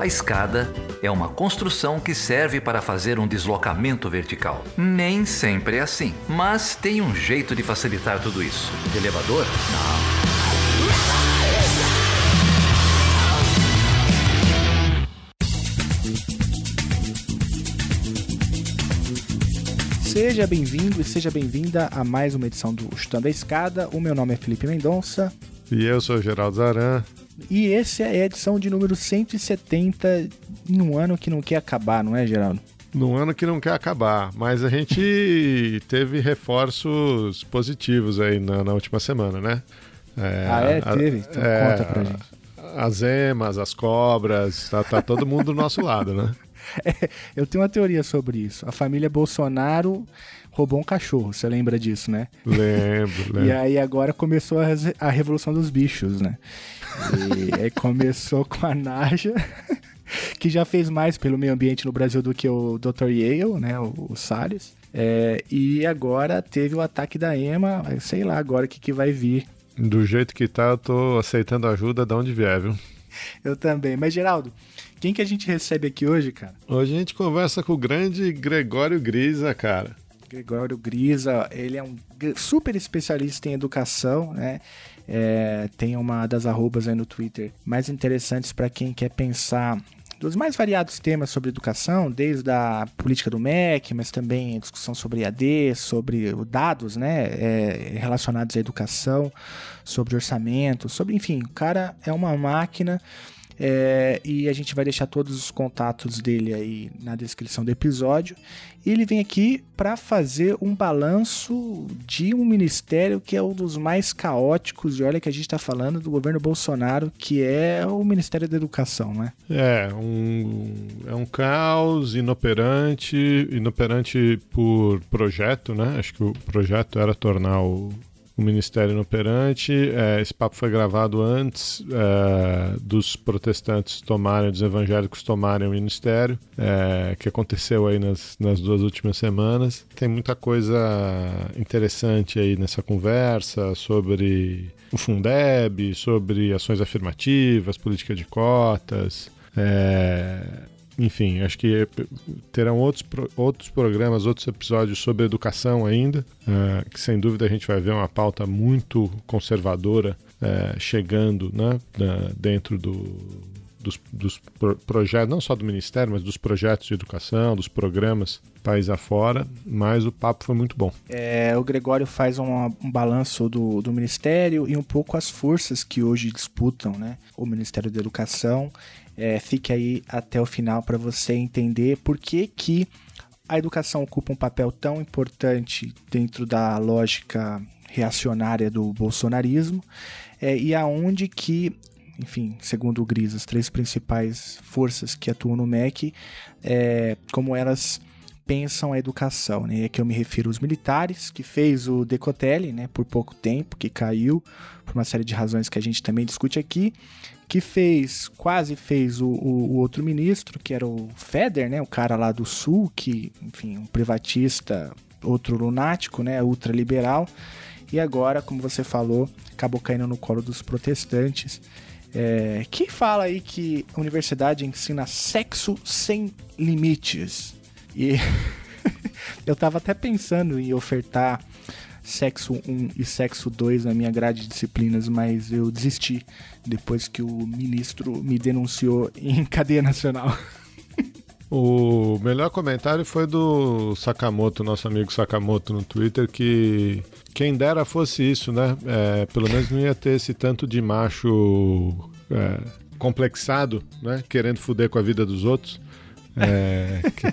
A escada é uma construção que serve para fazer um deslocamento vertical. Nem sempre é assim, mas tem um jeito de facilitar tudo isso. elevador? Não. Seja bem-vindo e seja bem-vinda a mais uma edição do Chutando a Escada. O meu nome é Felipe Mendonça. E eu sou o Geraldo Zaran. E esse é a edição de número 170 num ano que não quer acabar, não é, Geraldo? Num ano que não quer acabar, mas a gente teve reforços positivos aí na, na última semana, né? É, ah, é? Teve? Então é, conta pra gente. As emas, as cobras, tá, tá todo mundo do nosso lado, né? É, eu tenho uma teoria sobre isso. A família Bolsonaro roubou um cachorro, você lembra disso, né? Lembro, lembro. E aí agora começou a, a Revolução dos Bichos, né? E aí começou com a Naja, que já fez mais pelo meio ambiente no Brasil do que o Dr. Yale, né? O, o Salles. É, e agora teve o ataque da EMA, sei lá agora o que, que vai vir. Do jeito que tá, eu tô aceitando ajuda de onde vier, viu? Eu também. Mas, Geraldo, quem que a gente recebe aqui hoje, cara? Hoje a gente conversa com o grande Gregório Grisa, cara. Gregório Grisa, ele é um super especialista em educação, né? É, tem uma das arrobas aí no Twitter mais interessantes para quem quer pensar dos mais variados temas sobre educação, desde a política do MEC, mas também discussão sobre AD, sobre dados né, é, relacionados à educação, sobre orçamento, sobre, enfim, o cara é uma máquina é, e a gente vai deixar todos os contatos dele aí na descrição do episódio. E ele vem aqui para fazer um balanço de um ministério que é um dos mais caóticos, e olha que a gente está falando do governo Bolsonaro, que é o Ministério da Educação, né? É, um, é um caos inoperante, inoperante por projeto, né? Acho que o projeto era tornar o o Ministério inoperante. É, esse papo foi gravado antes é, dos protestantes tomarem, dos evangélicos tomarem o Ministério, é, que aconteceu aí nas, nas duas últimas semanas. Tem muita coisa interessante aí nessa conversa sobre o Fundeb, sobre ações afirmativas, política de cotas. É, enfim, acho que terão outros, outros programas, outros episódios sobre educação ainda, uh, que sem dúvida a gente vai ver uma pauta muito conservadora uh, chegando né, uh, dentro do, dos, dos pro projetos, não só do Ministério, mas dos projetos de educação, dos programas país afora, mas o papo foi muito bom. É, o Gregório faz um, um balanço do, do Ministério e um pouco as forças que hoje disputam né, o Ministério da Educação é, fique aí até o final para você entender por que, que a educação ocupa um papel tão importante dentro da lógica reacionária do bolsonarismo é, e aonde que, enfim, segundo o Gris, as três principais forças que atuam no MEC, é, como elas pensam a educação, né? E aqui eu me refiro aos militares, que fez o Decotelli, né, por pouco tempo, que caiu por uma série de razões que a gente também discute aqui, que fez, quase fez o, o, o, outro ministro, que era o Feder, né, o cara lá do Sul, que, enfim, um privatista, outro lunático, né, ultraliberal, e agora, como você falou, acabou caindo no colo dos protestantes. É, que fala aí que a universidade ensina sexo sem limites. E eu tava até pensando em ofertar sexo 1 e sexo 2 na minha grade de disciplinas, mas eu desisti depois que o ministro me denunciou em cadeia nacional. O melhor comentário foi do Sakamoto, nosso amigo Sakamoto no Twitter, que quem dera fosse isso, né? É, pelo menos não ia ter esse tanto de macho é, complexado, né? Querendo foder com a vida dos outros. É, que,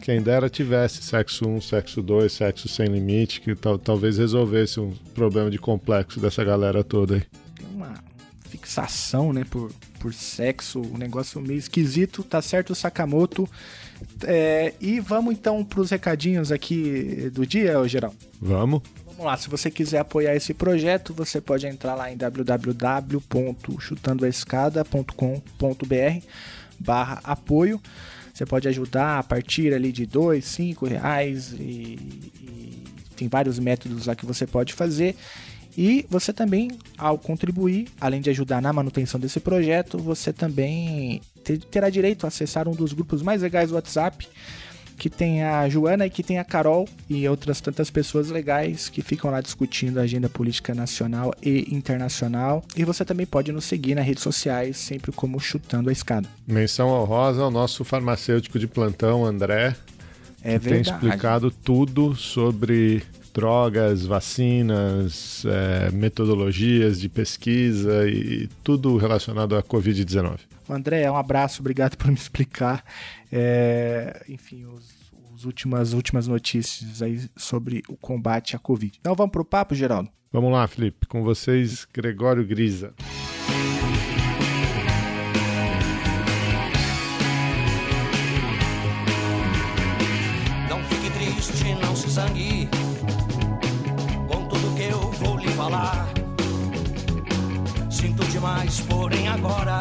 quem dera tivesse sexo 1, sexo 2, sexo sem limite, que tal, talvez resolvesse um problema de complexo dessa galera toda aí. Tem uma fixação, né, por, por sexo, um negócio meio esquisito, tá certo, Sakamoto. É, e vamos então para os recadinhos aqui do dia, geral. Vamos. Vamos lá, se você quiser apoiar esse projeto, você pode entrar lá em www.chutandoaescada.com.br barra apoio. Você pode ajudar a partir ali de dois, cinco reais e, e tem vários métodos lá que você pode fazer. E você também, ao contribuir, além de ajudar na manutenção desse projeto, você também terá direito a acessar um dos grupos mais legais do WhatsApp, que tem a Joana e que tem a Carol e outras tantas pessoas legais que ficam lá discutindo a agenda política nacional e internacional. E você também pode nos seguir nas redes sociais, sempre como Chutando a Escada. Menção honrosa ao nosso farmacêutico de plantão, André. É que verdade. tem explicado tudo sobre drogas, vacinas, é, metodologias de pesquisa e tudo relacionado à Covid-19. André, um abraço, obrigado por me explicar. É, enfim, os, os últimas, últimas notícias aí sobre o combate à Covid. Então vamos para o papo, Geraldo? Vamos lá, Felipe. Com vocês, Gregório Grisa. Não fique triste, não se sangue Demais, porém agora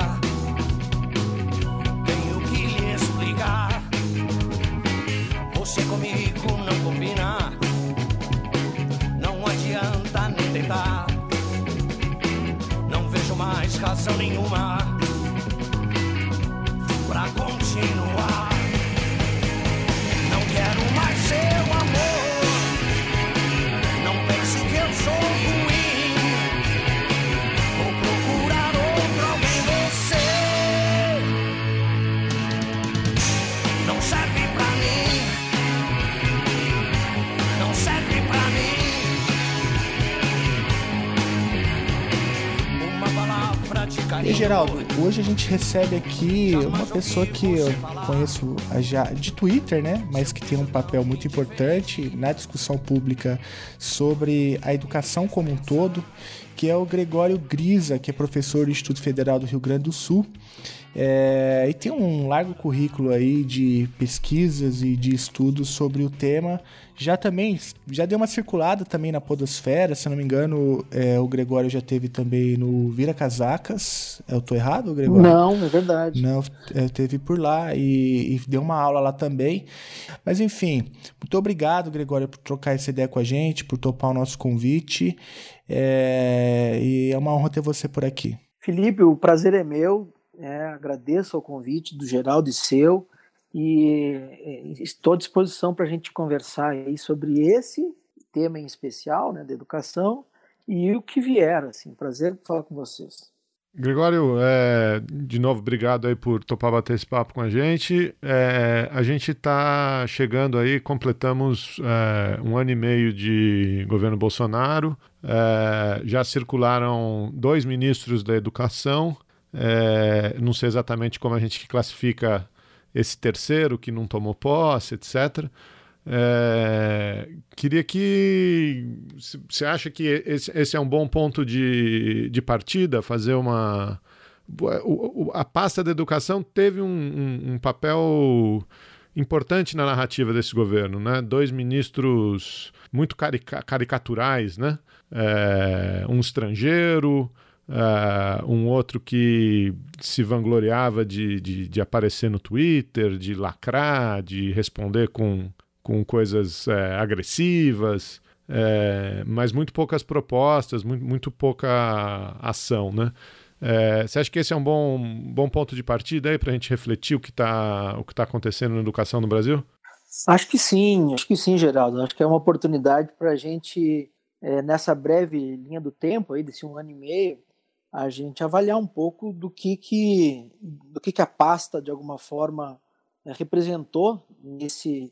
Você comigo não combina. Não adianta nem tentar. Não vejo mais razão nenhuma pra continuar. Não quero mais seu E Geraldo, hoje a gente recebe aqui uma pessoa que eu conheço já de Twitter, né? Mas que tem um papel muito importante na discussão pública sobre a educação como um todo, que é o Gregório Grisa, que é professor do Instituto Federal do Rio Grande do Sul. É, e tem um largo currículo aí de pesquisas e de estudos sobre o tema. Já também, já deu uma circulada também na podosfera, se não me engano, é, o Gregório já teve também no Vira Casacas. Eu tô errado, Gregório? Não, é verdade. Não, é, teve por lá e, e, deu uma aula lá também. Mas enfim, muito obrigado, Gregório, por trocar essa ideia com a gente, por topar o nosso convite. É, e é uma honra ter você por aqui. Felipe, o prazer é meu é, agradeço o convite do Geraldo e seu e estou à disposição para a gente conversar aí sobre esse tema em especial, né, da educação e o que vier. Assim, prazer falar com vocês. Gregório, é, de novo, obrigado aí por topar bater esse papo com a gente. É, a gente está chegando aí, completamos é, um ano e meio de governo Bolsonaro. É, já circularam dois ministros da educação. É, não sei exatamente como a gente classifica esse terceiro que não tomou posse, etc. É, queria que você acha que esse, esse, é um bom ponto de, de partida, fazer uma a pasta da educação teve um, um, um, papel importante na narrativa desse governo, né? Dois ministros muito carica caricaturais, né? É, um estrangeiro, Uh, um outro que se vangloriava de, de, de, aparecer no Twitter, de lacrar, de responder com, com coisas é, agressivas, é, mas muito poucas propostas, muito, muito pouca ação, né? É, você acha que esse é um bom, bom ponto de partida aí para a gente refletir o que está tá acontecendo na educação no Brasil? Acho que sim, acho que sim, Geraldo. Acho que é uma oportunidade para a gente, é, nessa breve linha do tempo, aí, desse um ano e meio, a gente avaliar um pouco do que, que, do que, que a pasta, de alguma forma, né, representou nesse,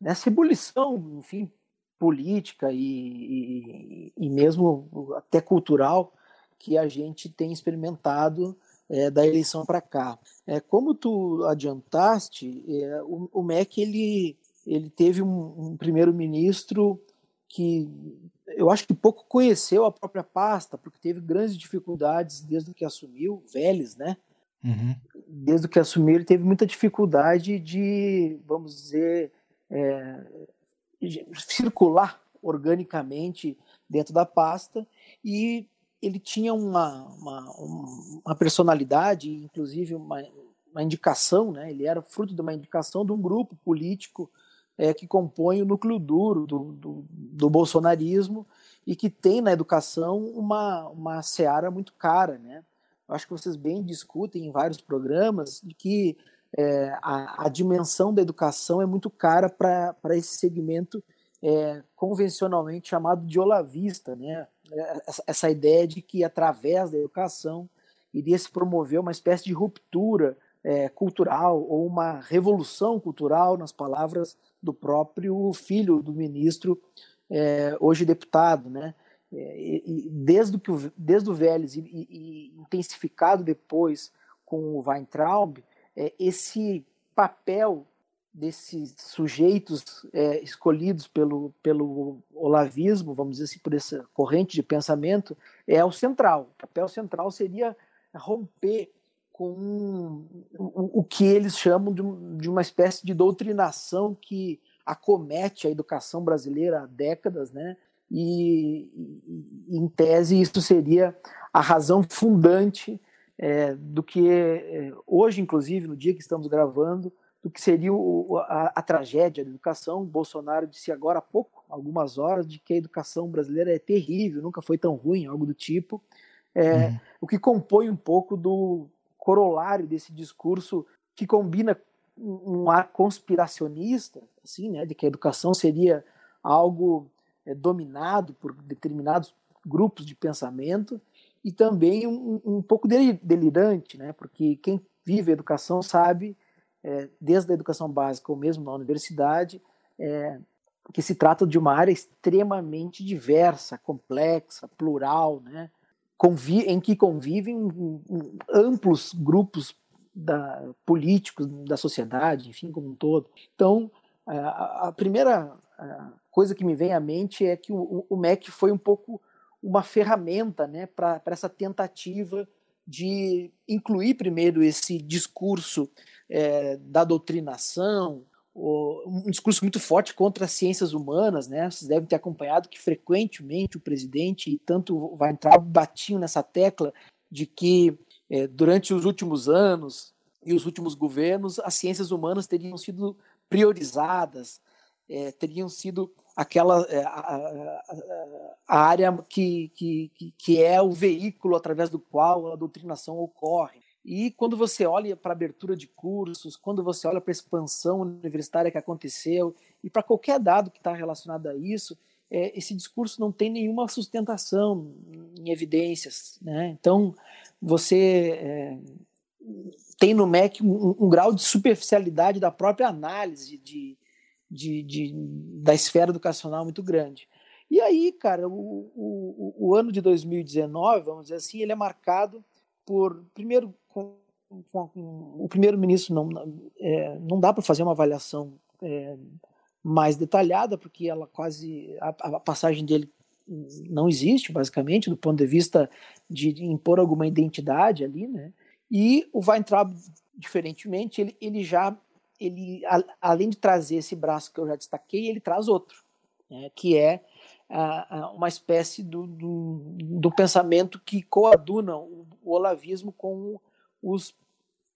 nessa ebulição, enfim, política e, e, e, mesmo até cultural que a gente tem experimentado é, da eleição para cá. É, como tu adiantaste, é, o, o MEC ele, ele teve um, um primeiro-ministro que eu acho que pouco conheceu a própria pasta, porque teve grandes dificuldades desde que assumiu, Vélez, né? Uhum. Desde que assumiu, ele teve muita dificuldade de, vamos dizer, é, circular organicamente dentro da pasta e ele tinha uma, uma, uma personalidade, inclusive uma, uma indicação, né? ele era fruto de uma indicação de um grupo político é, que compõe o núcleo duro do, do, do, bolsonarismo e que tem na educação uma, uma seara muito cara, né? eu acho que vocês bem discutem em vários programas, de que é, a, a, dimensão da educação é muito cara para esse segmento é, convencionalmente chamado de olavista, né? Essa, essa, ideia de que através da educação iria se promover uma espécie de ruptura é, cultural ou uma revolução cultural, nas palavras do próprio filho do ministro, é, hoje deputado, né? É, e, desde, que o, desde o Vélez e, e, intensificado depois com o Weintraub, é, esse papel desses sujeitos é, escolhidos pelo, pelo olavismo, vamos dizer assim, por essa corrente de pensamento, é o central. O papel central seria romper com o, o que eles chamam de, de uma espécie de doutrinação que acomete a educação brasileira há décadas, né? E, e, em tese, isso seria a razão fundante é, do que é, hoje, inclusive, no dia que estamos gravando, do que seria o, a, a, tragédia da educação. Bolsonaro disse agora há pouco, algumas horas, de que a educação brasileira é terrível, nunca foi tão ruim, algo do tipo. É, uhum. O que compõe um pouco do corolário desse discurso que combina um ar conspiracionista, assim, né, de que a educação seria algo é, dominado por determinados grupos de pensamento e também um, um pouco delirante, né, porque quem vive a educação sabe, é, desde a educação básica ou mesmo na universidade, é, que se trata de uma área extremamente diversa, complexa, plural, né, em que convivem amplos grupos da, políticos da sociedade, enfim, como um todo. Então, a, primeira coisa que me vem à mente é que o, o MEC foi um pouco uma ferramenta né, para essa tentativa de incluir primeiro esse discurso é, da doutrinação, um discurso muito forte contra as ciências humanas, né? Vocês devem ter acompanhado que frequentemente o presidente e tanto vai entrar batiam nessa tecla de que é, durante os últimos anos e os últimos governos as ciências humanas teriam sido priorizadas, é, teriam sido aquela é, a, a, a, área que, que, que é o veículo através do qual a doutrinação ocorre. E quando você olha para a abertura de cursos, quando você olha para a expansão universitária que aconteceu e para qualquer dado que está relacionado a isso, é, esse discurso não tem nenhuma sustentação em evidências. Né? Então, você é, tem no MEC um, um, grau de superficialidade da própria análise de, de, de, da esfera educacional muito grande. E aí, cara, o, o, o ano de 2019, vamos dizer assim, ele é marcado por, primeiro, com, com, o primeiro-ministro não, é, não dá para fazer uma avaliação é, mais detalhada, porque ela quase a, a, passagem dele não existe, basicamente, do ponto de vista de, de impor alguma identidade ali, né? E o Weintraub, diferentemente, ele, ele já, ele, a, além de trazer esse braço que eu já destaquei, ele traz outro, né? que é uma espécie do, do, do, pensamento que coaduna o, o olavismo com os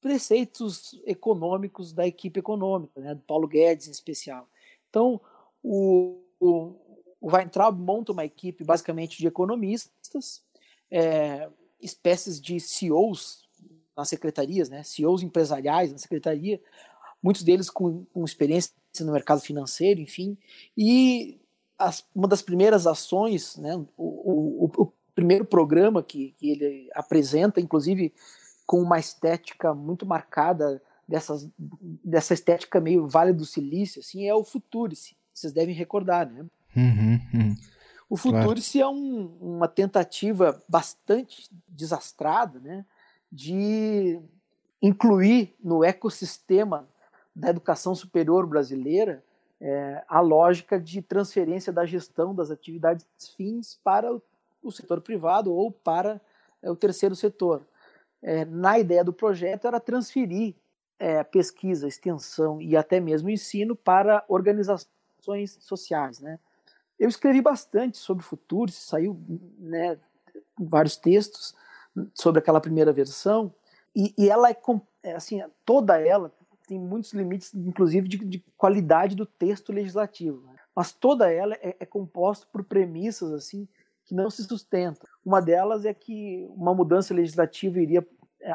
preceitos econômicos da equipe econômica, né, do Paulo Guedes em especial. Então, o, o, o Weintraub monta uma equipe basicamente de economistas, é, espécies de CEOs nas secretarias, né, CEOs empresariais na secretaria, muitos deles com, com experiência no mercado financeiro, enfim, e as, uma das primeiras ações, né, o, o, o primeiro programa que, que ele apresenta, inclusive com uma estética muito marcada dessas, dessa estética meio Vale do Silício, assim, é o Futurice. Vocês devem recordar, né? Uhum, uhum. O Futurice claro. é um, uma tentativa bastante desastrada, né, de incluir no ecossistema da educação superior brasileira é, a lógica de transferência da gestão das atividades fins para o, o setor privado ou para é, o terceiro setor é, na ideia do projeto era transferir é, pesquisa, extensão e até mesmo ensino para organizações sociais. Né? Eu escrevi bastante sobre o futuro, saiu né, vários textos sobre aquela primeira versão, e, e ela é, é, assim, toda ela tem muitos limites, inclusive de, de qualidade do texto legislativo, né? mas toda ela é, é composta por premissas assim que não se sustentam. Uma delas é que uma mudança legislativa iria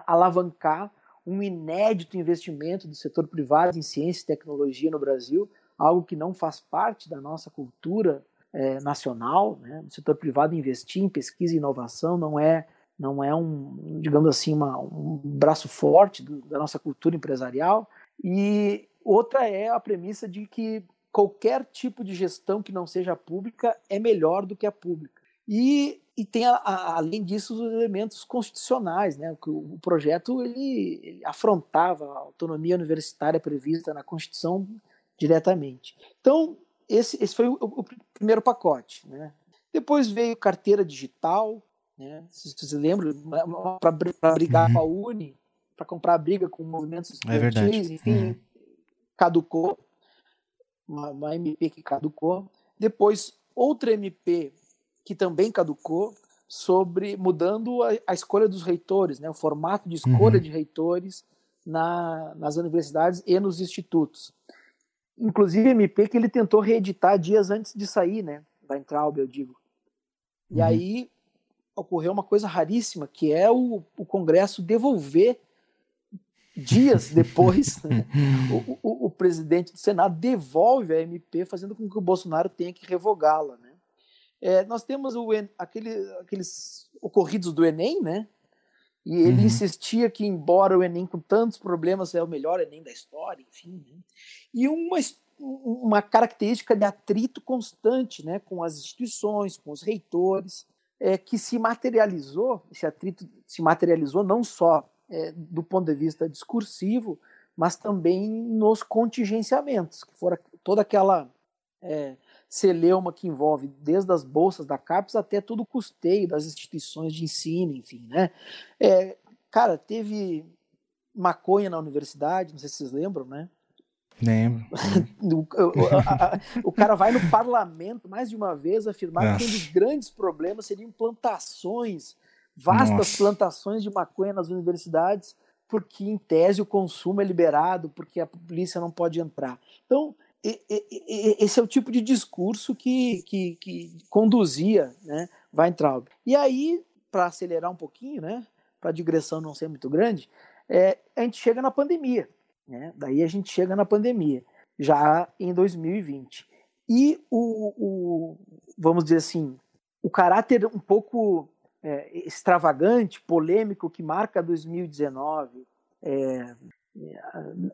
alavancar um inédito investimento do setor privado em ciência e tecnologia no Brasil, algo que não faz parte da nossa cultura é, nacional. Né? O setor privado investir em pesquisa e inovação não é não é um, digamos assim, uma, um braço forte do, da nossa cultura empresarial. E outra é a premissa de que qualquer tipo de gestão que não seja pública é melhor do que a pública. E, e tem, a, a, além disso, os elementos constitucionais. Né? O, o projeto ele, ele, afrontava a autonomia universitária prevista na Constituição diretamente. Então, esse, esse foi o, o primeiro pacote. Né? Depois veio carteira digital, né? Se você lembra, para brigar uhum. com a Uni, para comprar briga com movimentos estudantis, é enfim, uhum. caducou. Uma, uma, MP que caducou. Depois, outra MP que também caducou, sobre mudando a, a escolha dos reitores, né? o formato de escolha uhum. de reitores na, nas universidades e nos institutos. Inclusive, MP que ele tentou reeditar dias antes de sair, né? Vai entrar, eu digo. E uhum. aí ocorreu uma coisa raríssima, que é o, o Congresso devolver dias depois, né, o, o, o, presidente do Senado devolve a MP, fazendo com que o Bolsonaro tenha que revogá-la. Né? É, nós temos o, aquele, aqueles ocorridos do Enem, né? E ele uhum. insistia que, embora o Enem com tantos problemas é o melhor Enem da história, enfim. Né? E uma, uma característica de atrito constante né, com as instituições, com os reitores é, que se materializou, esse atrito se materializou não só é, do ponto de vista discursivo, mas também nos contingenciamentos, que fora toda aquela é, celeuma que envolve desde as bolsas da CAPES até todo o custeio das instituições de ensino, enfim, né? É, cara, teve maconha na universidade, não sei se vocês lembram, né? Lembro. o, o, cara vai no parlamento mais de uma vez afirmar Nossa. que um dos grandes problemas seriam plantações, vastas Nossa. plantações de maconha nas universidades, porque em tese o consumo é liberado, porque a polícia não pode entrar. Então, esse é o tipo de discurso que, que, que conduzia né, Weintraub. E aí, para acelerar um pouquinho, né, para a digressão não ser muito grande, é, a gente chega na pandemia. Né? Daí a gente chega na pandemia, já em 2020. E o, o vamos dizer assim, o caráter um pouco é, extravagante, polêmico que marca 2019, é,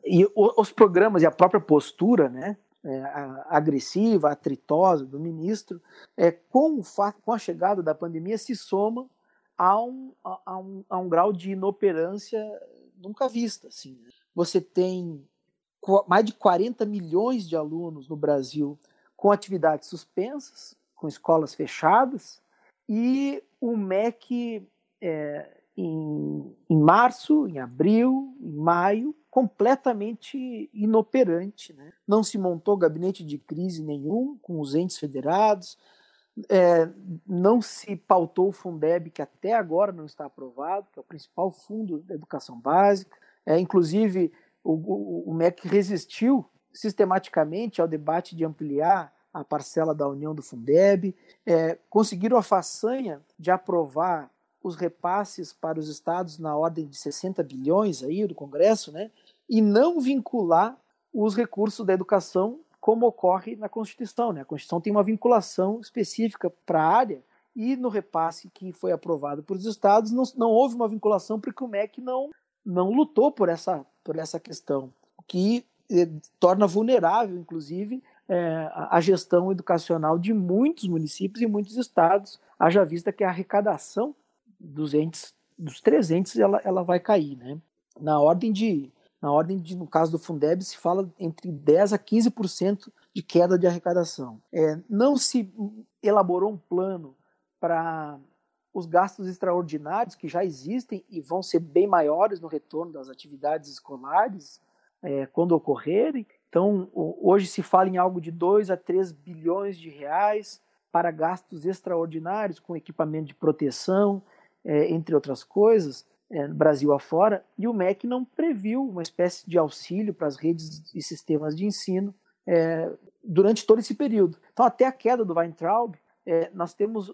e os programas e a própria postura, né, é, agressiva, atritosa do ministro, é, com, o fato, com a chegada da pandemia se soma a um, a, um, a um grau de inoperância nunca vista. Assim, né? você tem mais de 40 milhões de alunos no Brasil com atividades suspensas, com escolas fechadas, e o MEC é, em, em, março, em abril, em maio, completamente inoperante. Né? Não se montou gabinete de crise nenhum com os entes federados, é, não se pautou o Fundeb, que até agora não está aprovado, que é o principal fundo da educação básica. É, inclusive, o, o, o MEC resistiu sistematicamente ao debate de ampliar a parcela da União do Fundeb, é, conseguiram a façanha de aprovar os repasses para os estados na ordem de 60 bilhões aí do Congresso, né, e não vincular os recursos da educação como ocorre na Constituição. Né? A Constituição tem uma vinculação específica para a área e no repasse que foi aprovado por os estados não, não houve uma vinculação porque o MEC não não lutou por essa, por essa questão, o que eh, torna vulnerável, inclusive, é, a gestão educacional de muitos municípios e muitos estados, haja vista que a arrecadação dos entes, dos três entes, ela, ela vai cair, né? Na ordem de, na ordem de, no caso do Fundeb, se fala entre 10 a 15% de queda de arrecadação. É, não se elaborou um plano para os gastos extraordinários que já existem e vão ser bem maiores no retorno das atividades escolares é, quando ocorrerem. Então, hoje se fala em algo de 2 a 3 bilhões de reais para gastos extraordinários com equipamento de proteção, é, entre outras coisas, é, Brasil afora, e o MEC não previu uma espécie de auxílio para as redes e sistemas de ensino é, durante todo esse período. Então, até a queda do Weintraub, é, nós temos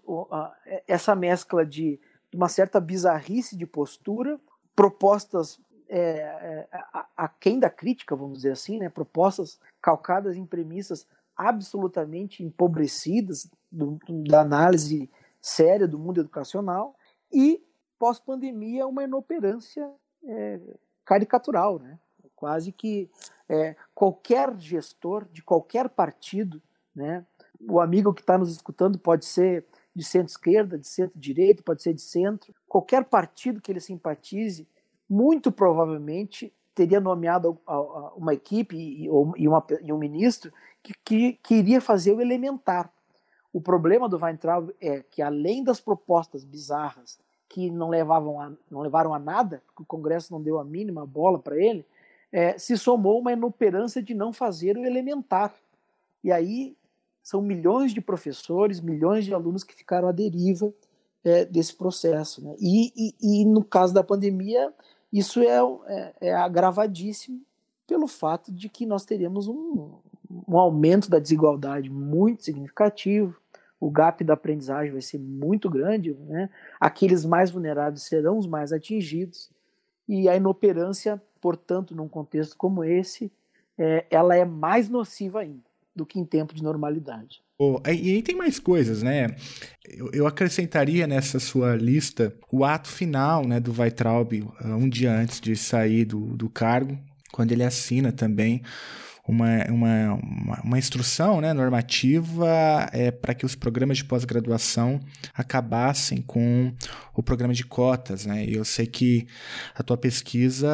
é, essa mescla de, uma certa bizarrice de postura, propostas é, é aquém da crítica, vamos dizer assim, né? propostas calcadas em premissas absolutamente empobrecidas do, da análise séria do mundo educacional e pós-pandemia uma inoperância é, caricatural, né? Quase que é, qualquer gestor de qualquer partido, né? O amigo que está nos escutando pode ser de centro-esquerda, de centro-direita, pode ser de centro. Qualquer partido que ele simpatize, muito provavelmente teria nomeado uma equipe e, uma, e um ministro que, que, que iria fazer o elementar. O problema do Weintraub é que, além das propostas bizarras que não, levavam a, não levaram a nada, que o Congresso não deu a mínima bola para ele, é, se somou uma inoperância de não fazer o elementar. E aí são milhões de professores, milhões de alunos que ficaram à deriva é, desse processo. Né? E, e, e, no caso da pandemia, isso é, é, é, agravadíssimo pelo fato de que nós teríamos um, um aumento da desigualdade muito significativo, o gap da aprendizagem vai ser muito grande, né? aqueles mais vulneráveis serão os mais atingidos, e a inoperância, portanto, num contexto como esse, é, ela é mais nociva ainda do que em tempo de normalidade. Oh, e aí tem mais coisas, né? Eu, eu, acrescentaria nessa sua lista o ato final né, do Weitraub, um dia antes de sair do, do cargo, quando ele assina também uma, uma, uma, instrução né, normativa é, para que os programas de pós-graduação acabassem com o programa de cotas. Né? E eu sei que a tua pesquisa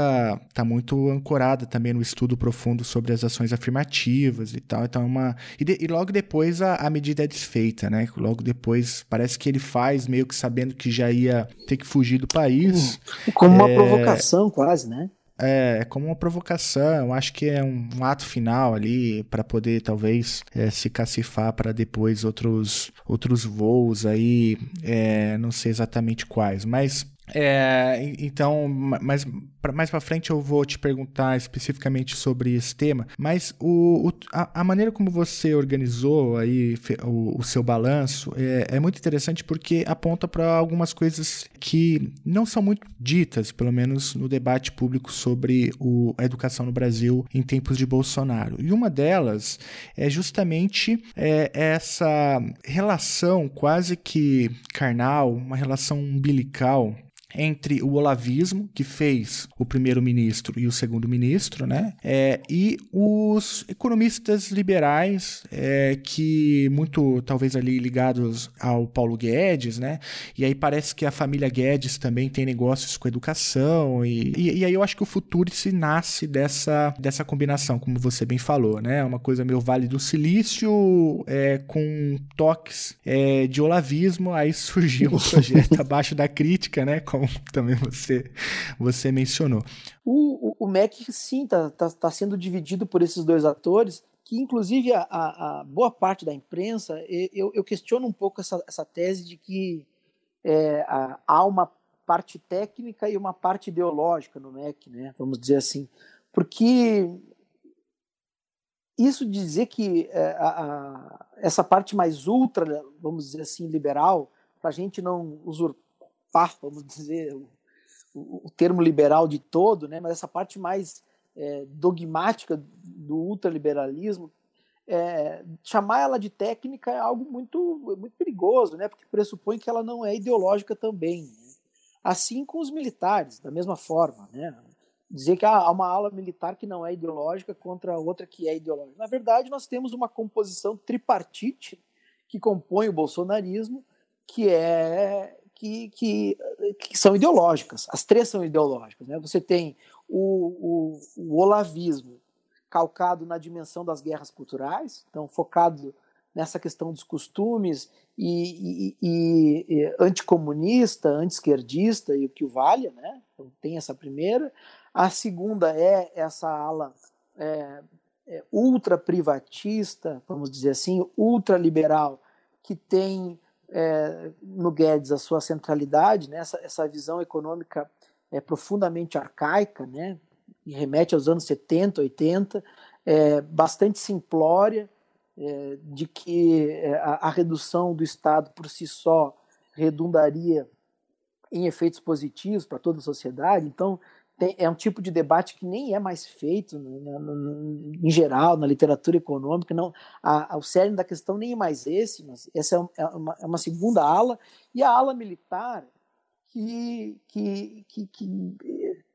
está muito ancorada também no estudo profundo sobre as ações afirmativas e tal. Então, é uma. E, de, e logo depois a, a medida é desfeita, né? Logo depois parece que ele faz meio que sabendo que já ia ter que fugir do país. Como uma é... provocação, quase, né? É, é como uma provocação, eu acho que é um, um ato final ali para poder talvez é, se cacifar para depois outros, outros voos aí, é, não sei exatamente quais, mas é, então, mais, mais para frente eu vou te perguntar especificamente sobre esse tema, mas o, o a, a, maneira como você organizou aí o, o seu balanço é, é, muito interessante porque aponta para algumas coisas que não são muito ditas, pelo menos no debate público sobre o, a educação no Brasil em tempos de Bolsonaro. E uma delas é justamente é, essa relação quase que carnal, uma relação umbilical entre o olavismo, que fez o primeiro-ministro e o segundo-ministro, né? É, e os economistas liberais, é, que muito, talvez ali ligados ao Paulo Guedes, né? E aí parece que a família Guedes também tem negócios com educação, e, e, e aí eu acho que o futuro se nasce dessa, dessa combinação, como você bem falou, né? Uma coisa meio Vale do Silício, é, com toques é, de olavismo, aí surgiu um projeto abaixo da crítica, né? Com como também você, você mencionou. O, o, o MEC, sim, está tá, tá sendo dividido por esses dois atores, que inclusive a, a, a boa parte da imprensa, eu, eu, questiono um pouco essa, essa tese de que é, a, há uma parte técnica e uma parte ideológica no MEC, né? vamos dizer assim, porque isso dizer que é, a, a, essa parte mais ultra, vamos dizer assim, liberal, para a gente não usurpar vamos dizer, o, o, termo liberal de todo, né, mas essa parte mais é, dogmática do ultraliberalismo, é, chamar ela de técnica é algo muito, muito perigoso, né, porque pressupõe que ela não é ideológica também. Né? Assim com os militares, da mesma forma. Né? Dizer que há uma ala militar que não é ideológica contra outra que é ideológica. Na verdade, nós temos uma composição tripartite que compõe o bolsonarismo, que é que, que, que são ideológicas. As três são ideológicas. Né? Você tem o, o, o olavismo calcado na dimensão das guerras culturais, então focado nessa questão dos costumes e, e, e, anticomunista, anti-esquerdista e o que o valha, né? Então tem essa primeira. A segunda é essa ala é, é, ultra privatista, vamos dizer assim, ultra liberal, que tem é, no Guedes a sua centralidade, né, essa, essa visão econômica é profundamente arcaica, né, e remete aos anos 70, 80, é, bastante simplória, é, de que é, a, a, redução do Estado por si só redundaria em efeitos positivos para toda a sociedade. Então, tem, é um tipo de debate que nem é mais feito né, em geral na literatura econômica. Não, a, a, o cerne da questão nem é mais esse, mas essa é, é uma, é uma segunda ala e a ala militar que, que, que, que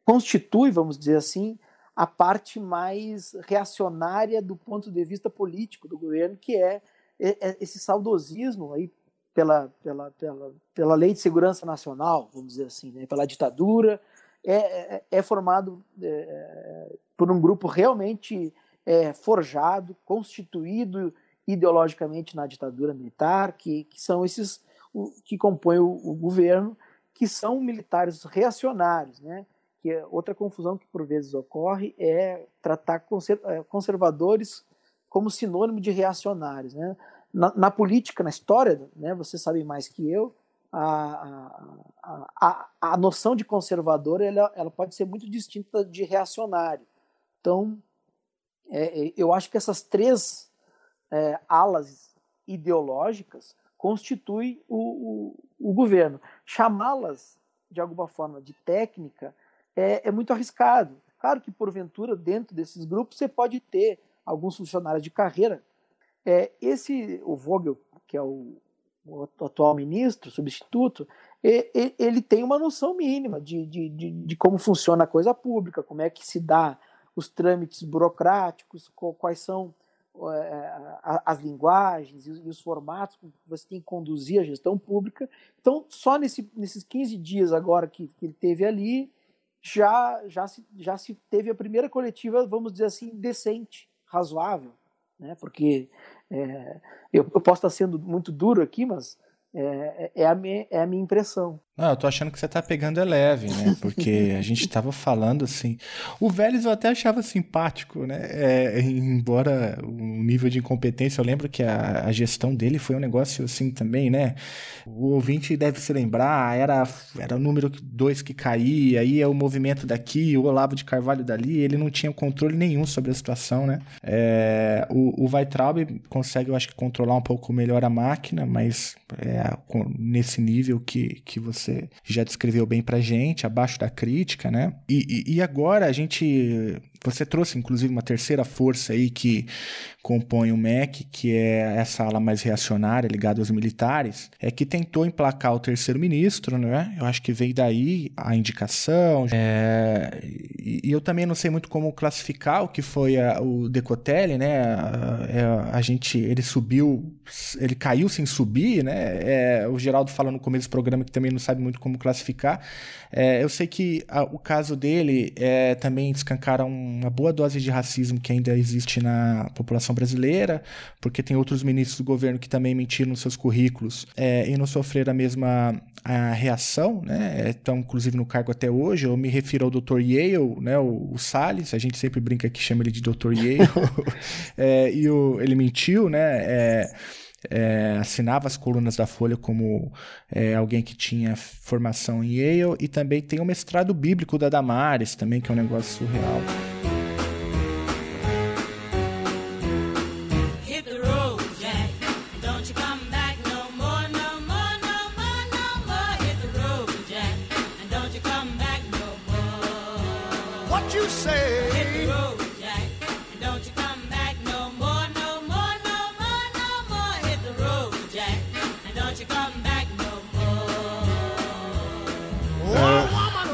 constitui, vamos dizer assim, a parte mais reacionária do ponto de vista político do governo, que é, é, é esse saudosismo aí pela, pela, pela, pela lei de segurança nacional, vamos dizer assim, né, pela ditadura, é, é, é formado é, por um grupo realmente é, forjado, constituído ideologicamente na ditadura militar, que, que são esses o, que compõem o, o governo, que são militares reacionários, né? que é outra confusão que por vezes ocorre é tratar é, conservadores como sinônimo de reacionários. Né? Na, na política, na história, né, você sabe mais que eu, a, a, a, a noção de conservador ela, ela pode ser muito distinta de reacionário. Então, é, é eu acho que essas três é, alas ideológicas constituem o, o, o governo. Chamá-las, de alguma forma, de técnica é, é muito arriscado. Claro que, porventura, dentro desses grupos, você pode ter alguns funcionários de carreira. É, esse, o Vogel, que é o, o atual ministro, substituto, ele tem uma noção mínima de, de, de, de, como funciona a coisa pública, como é que se dá os trâmites burocráticos, quais são é, as linguagens e os formatos que você tem que conduzir a gestão pública. Então, só nesse, nesses 15 dias agora que, que ele teve ali, já, já, se, já se teve a primeira coletiva, vamos dizer assim, decente, razoável, né? porque é, eu, eu, posso estar sendo muito duro aqui, mas é, é, a, minha, é a minha impressão. Não, eu tô achando que você tá pegando é leve, né? Porque a gente tava falando assim. O Vélez eu até achava simpático, né? É, embora o nível de incompetência, eu lembro que a, a, gestão dele foi um negócio assim também, né? O ouvinte deve se lembrar, era, era o número 2 que caía, aí é o movimento daqui, o Olavo de Carvalho dali, ele não tinha controle nenhum sobre a situação, né? É, o, o Weitraub consegue, eu acho que, controlar um pouco melhor a máquina, mas é, nesse nível que, que você você já descreveu bem pra gente, abaixo da crítica, né? E, e, e agora a gente você trouxe, inclusive, uma terceira força aí que compõe o MEC, que é essa ala mais reacionária ligada aos militares, é que tentou emplacar o terceiro ministro, né? Eu acho que veio daí a indicação. É... E eu também não sei muito como classificar o que foi a, o Decotelli, né? A, é, a, gente, ele subiu, ele caiu sem subir, né? É, o Geraldo fala no começo do programa que também não sabe muito como classificar. É, eu sei que a, o caso dele é, também descancara uma boa dose de racismo que ainda existe na população brasileira, porque tem outros ministros do governo que também mentiram nos seus currículos é, e não sofreram a mesma a reação, né? Estão, inclusive, no cargo até hoje. Eu me refiro ao Dr. Yale, né? O, o Salles, a gente sempre brinca que chama ele de Dr. Yale. É, e o, ele mentiu, né? É, é, assinava as colunas da Folha como é, alguém que tinha formação em Yale e também tem o mestrado bíblico da Damares também, que é um negócio surreal.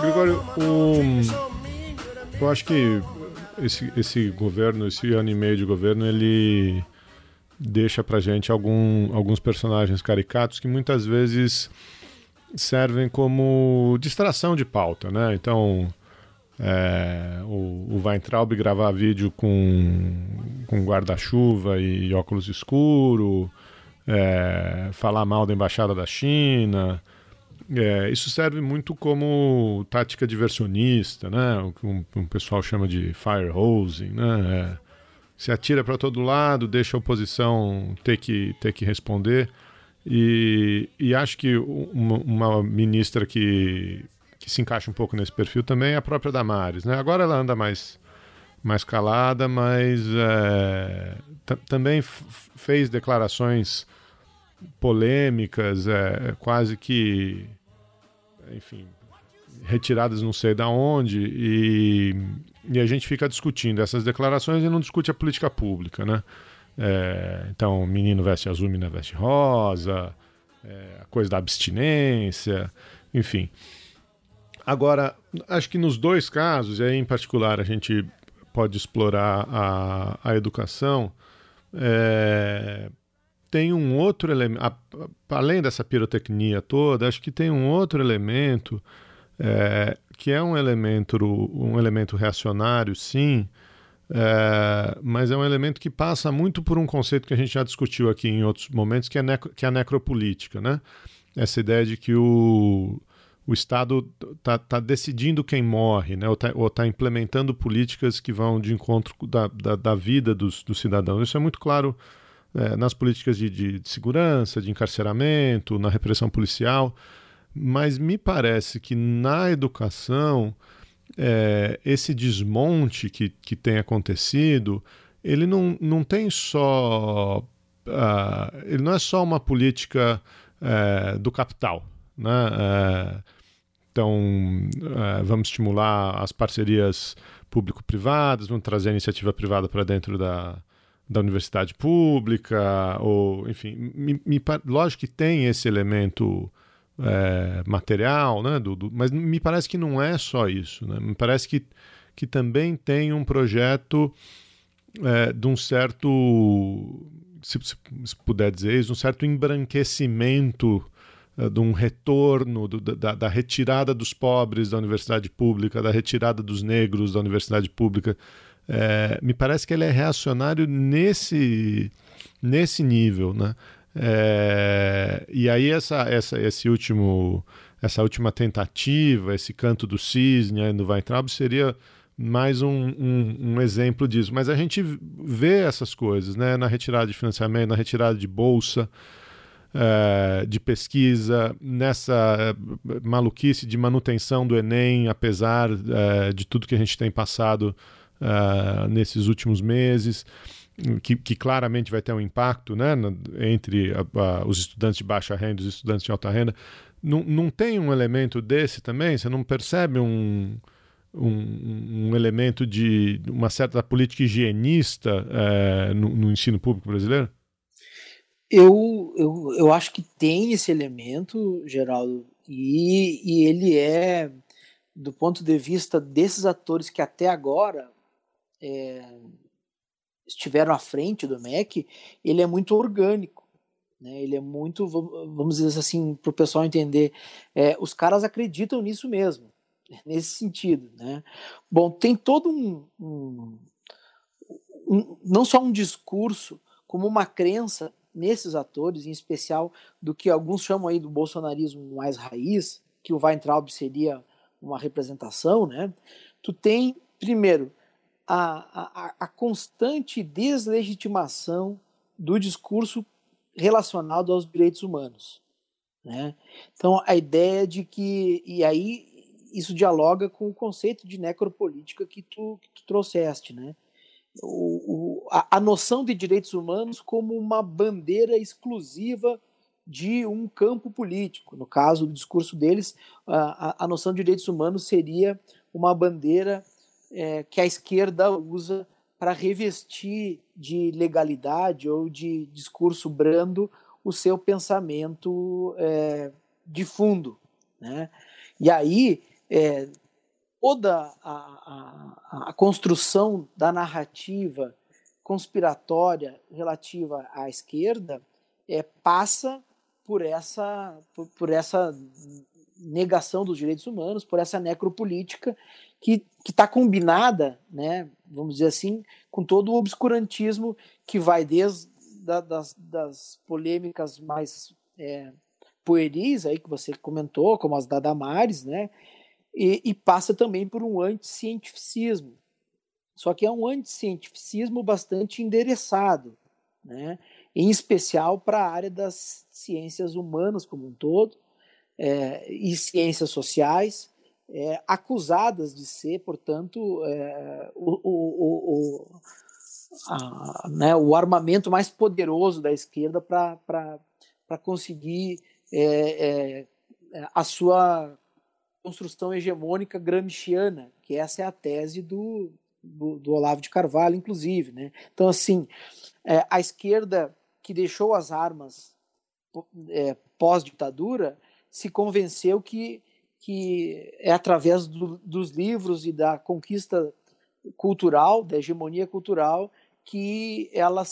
Gregório, eu acho que esse, esse governo, esse ano e meio de governo, ele deixa pra gente algum, alguns personagens caricatos que muitas vezes servem como distração de pauta, né? Então, é, o, o Weintraub gravar vídeo com, com guarda-chuva e óculos escuro, é, falar mal da embaixada da China, é, isso serve muito como tática diversionista, né? O que um, um pessoal chama de fire hosing, né? É, se atira para todo lado, deixa a oposição ter que, ter que responder. E, e acho que uma, uma, ministra que, se encaixa um pouco nesse perfil também é a própria Damares, né? Agora ela anda mais mais calada, mas é, também fez declarações polêmicas, é, quase que, enfim, retiradas não sei da onde, e, e a gente fica discutindo essas declarações e não discute a política pública, né? É, então, menino veste azul, menina veste rosa, é, a coisa da abstinência, enfim. Agora, acho que nos dois casos, e aí em particular a gente pode explorar a, a educação, é, tem um outro elemento, além dessa pirotecnia toda, acho que tem um outro elemento é, que é um elemento, um elemento reacionário, sim, é, mas é um elemento que passa muito por um conceito que a gente já discutiu aqui em outros momentos, que é, que é a necropolítica, né? Essa ideia de que o, o Estado está tá decidindo quem morre, né? ou está tá implementando políticas que vão de encontro da, da, da vida dos, dos, cidadãos. Isso é muito claro é, nas políticas de, de, de segurança, de encarceramento, na repressão policial, mas me parece que na educação é, esse desmonte que, que tem acontecido, ele não, não tem só. Uh, ele não é só uma política uh, do capital. Né? Uh, então, vamos estimular as parcerias público-privadas, vamos trazer a iniciativa privada para dentro da, da universidade pública, ou, enfim, me, me, lógico que tem esse elemento é, material, né? Do, do, mas me parece que não é só isso. Né? Me parece que, que também tem um projeto é, de um certo, se, se, puder dizer isso, um certo embranquecimento de um retorno do, da, da, retirada dos pobres da universidade pública, da retirada dos negros da universidade pública. É, me parece que ele é reacionário nesse, nesse nível, né? É, e aí essa, essa, esse último, essa última tentativa, esse canto do cisne no Weintraub seria mais um, um, um, exemplo disso. Mas a gente vê essas coisas né? na retirada de financiamento, na retirada de bolsa, é, de pesquisa, nessa maluquice de manutenção do Enem, apesar é, de tudo que a gente tem passado é, nesses últimos meses que, que, claramente vai ter um impacto né, entre a, a, os estudantes de baixa renda e os estudantes de alta renda. Não, não tem um elemento desse também? Você não percebe um, um, um elemento de uma certa política higienista é, no, no, ensino público brasileiro? Eu, eu, eu acho que tem esse elemento, Geraldo, e, e ele é, do ponto de vista desses atores que até agora é, estiveram à frente do MEC, ele é muito orgânico. Né? Ele é muito, vamos dizer assim, para o pessoal entender, é, os caras acreditam nisso mesmo, nesse sentido. Né? Bom, tem todo um, um, um não só um discurso, como uma crença nesses atores, em especial do que alguns chamam aí do bolsonarismo mais raiz, que o Weintraub seria uma representação, né? Tu tem, primeiro, a, a, a constante deslegitimação do discurso relacionado aos direitos humanos. Né? Então, a ideia de que. E aí, isso dialoga com o conceito de necropolítica que tu, que tu trouxeste. Né? O, o, a, a, noção de direitos humanos como uma bandeira exclusiva de um campo político. No caso do discurso deles, a, a noção de direitos humanos seria uma bandeira é, que a esquerda usa para revestir de legalidade ou de discurso brando o seu pensamento é, de fundo. Né? E aí, é, toda a, a, a, construção da narrativa conspiratória relativa à esquerda é, passa por essa, por, por essa negação dos direitos humanos, por essa necropolítica que está combinada, né, vamos dizer assim, com todo o obscurantismo que vai desde da, das, das polêmicas mais é, pueris aí que você comentou, como as da Damares, né, e, e passa também por um anticientificismo. Só que é um anticientificismo bastante endereçado, né, em especial para a área das ciências humanas como um todo, é, e ciências sociais, é, acusadas de ser, portanto, é, o, o, o, a, né, o armamento mais poderoso da esquerda para conseguir é, é, a sua construção hegemônica gramsciana, que essa é a tese do, do, do Olavo de Carvalho, inclusive. Né? Então, assim, é, a esquerda que deixou as armas é, pós-ditadura se convenceu que, que é através do, dos livros e da conquista cultural, da hegemonia cultural, que ela,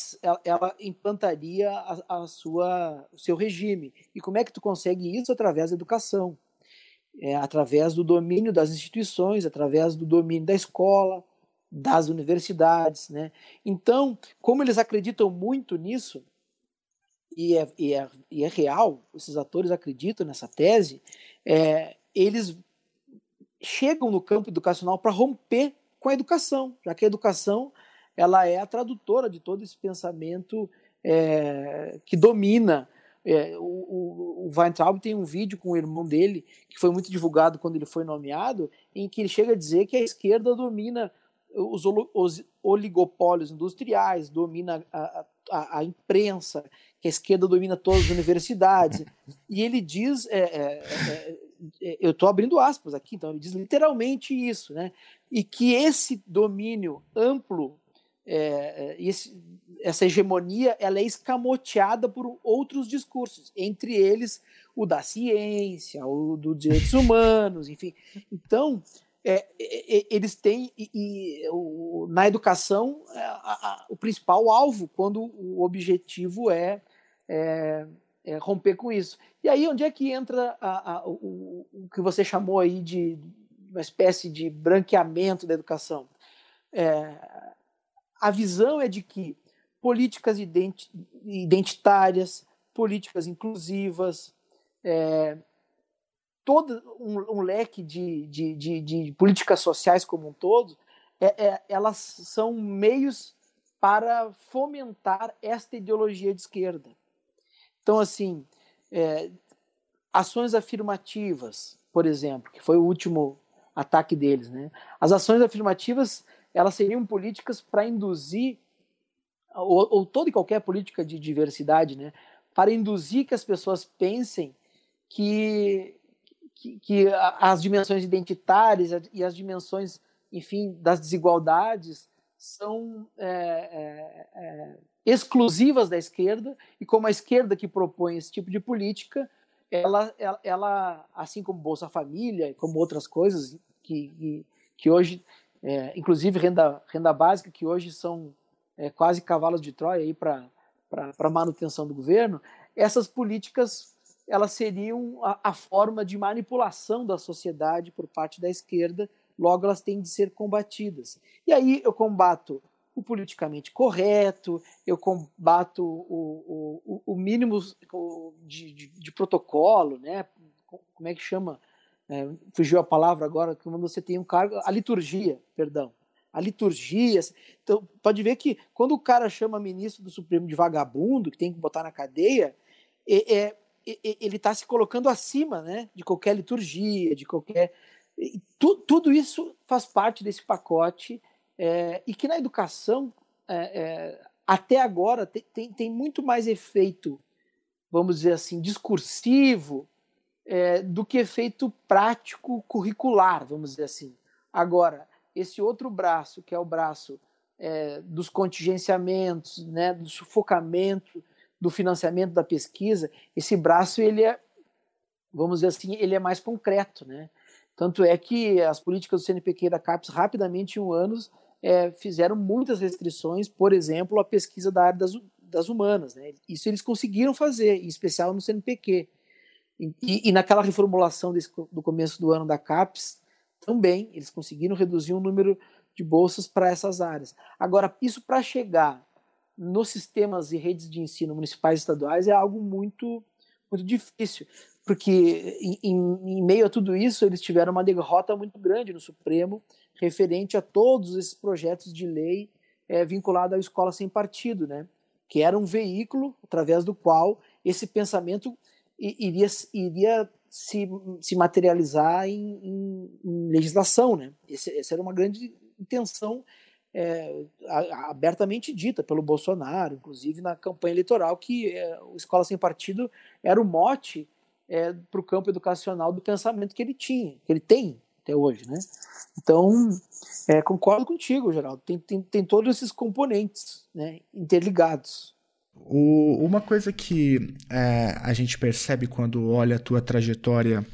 ela implantaria a, a sua, o seu regime. E como é que tu consegue isso? Através da educação, é, através do domínio das instituições, através do domínio da escola, das universidades. Né? Então, como eles acreditam muito nisso, e é, e é, e é real, esses atores acreditam nessa tese, é, eles chegam no campo educacional para romper com a educação, já que a educação ela é a tradutora de todo esse pensamento é, que domina. É, o, o, o Weintraub tem um vídeo com o irmão dele, que foi muito divulgado quando ele foi nomeado, em que ele chega a dizer que a esquerda domina os, os oligopólios industriais, domina a, a, a, imprensa, que a esquerda domina todas as universidades. E ele diz, é, é, é, é eu estou abrindo aspas aqui, então ele diz literalmente isso, né? E que esse domínio amplo, é, é, esse, essa hegemonia, ela é escamoteada por outros discursos, entre eles o da ciência, o dos direitos humanos, enfim. Então, é, é, é, eles têm e, e o, na educação é, a, a, o principal alvo quando o objetivo é, é, romper com isso. E aí onde é que entra a, o, o, que você chamou aí de uma espécie de branqueamento da educação? A visão é de que políticas identitárias, políticas inclusivas, é, todo um, um leque de, de, de, de, políticas sociais como um todo, é, é, elas são meios para fomentar esta ideologia de esquerda. Então, assim, é, ações afirmativas, por exemplo, que foi o último ataque deles, né? As ações afirmativas, elas seriam políticas para induzir ou, ou toda e qualquer política de diversidade, né? Para induzir que as pessoas pensem que que, que as dimensões identitárias e as dimensões, enfim, das desigualdades são é, é, é, exclusivas da esquerda e como a esquerda que propõe esse tipo de política, ela, ela, ela assim como Bolsa Família, como outras coisas que, que, que hoje, é, inclusive renda, renda básica, que hoje são é, quase cavalos de Troia para manutenção do governo, essas políticas elas seriam a, a, forma de manipulação da sociedade por parte da esquerda, logo elas têm de ser combatidas. E aí eu combato o politicamente correto, eu combato o, o, o mínimo de, de, de, protocolo, né? como é que chama? É, fugiu a palavra agora, quando você tem um cargo, a liturgia, perdão. A liturgia. Então, pode ver que quando o cara chama ministro do Supremo de vagabundo, que tem que botar na cadeia, é, é ele está se colocando acima né, de qualquer liturgia, de qualquer. Tu, tudo isso faz parte desse pacote é, e que na educação, é, é, até agora, tem, tem, tem, muito mais efeito, vamos dizer assim, discursivo é, do que efeito prático curricular, vamos dizer assim. Agora, esse outro braço, que é o braço é, dos contingenciamentos, né, do sufocamento, do financiamento da pesquisa, esse braço ele é, vamos dizer assim, ele é mais concreto, né? Tanto é que as políticas do CNPq e da CAPES rapidamente em um ano é, fizeram muitas restrições, por exemplo, a pesquisa da área das, das humanas, né? Isso eles conseguiram fazer, em especial no CNPq. E, e naquela reformulação desse, do começo do ano da CAPES, também eles conseguiram reduzir o número de bolsas para essas áreas. Agora, isso para chegar nos sistemas e redes de ensino municipais e estaduais é algo muito, muito difícil, porque em, em, meio a tudo isso eles tiveram uma derrota muito grande no Supremo referente a todos esses projetos de lei é, à escola sem partido, né? que era um veículo através do qual esse pensamento iria, iria se, se materializar em, em, em legislação. Né? Esse, essa era uma grande intenção é, abertamente dita pelo Bolsonaro, inclusive na campanha eleitoral, que é, o Escola Sem Partido era o mote é, para o campo educacional do pensamento que ele tinha, que ele tem até hoje. Né? Então, é, concordo contigo, Geraldo, tem, tem, tem todos esses componentes né, interligados. O, uma coisa que é, a gente percebe quando olha a tua trajetória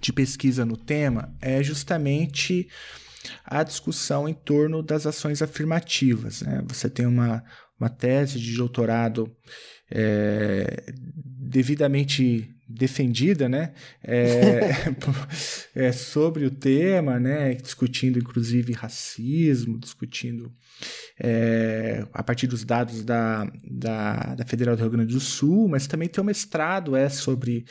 de pesquisa no tema é justamente a discussão em torno das ações afirmativas. Né? Você tem uma, uma tese de doutorado é, devidamente defendida, né, é, é, sobre o tema, né, discutindo inclusive racismo, discutindo é, a partir dos dados da, da, da, Federal do Rio Grande do Sul, mas também tem um mestrado é sobre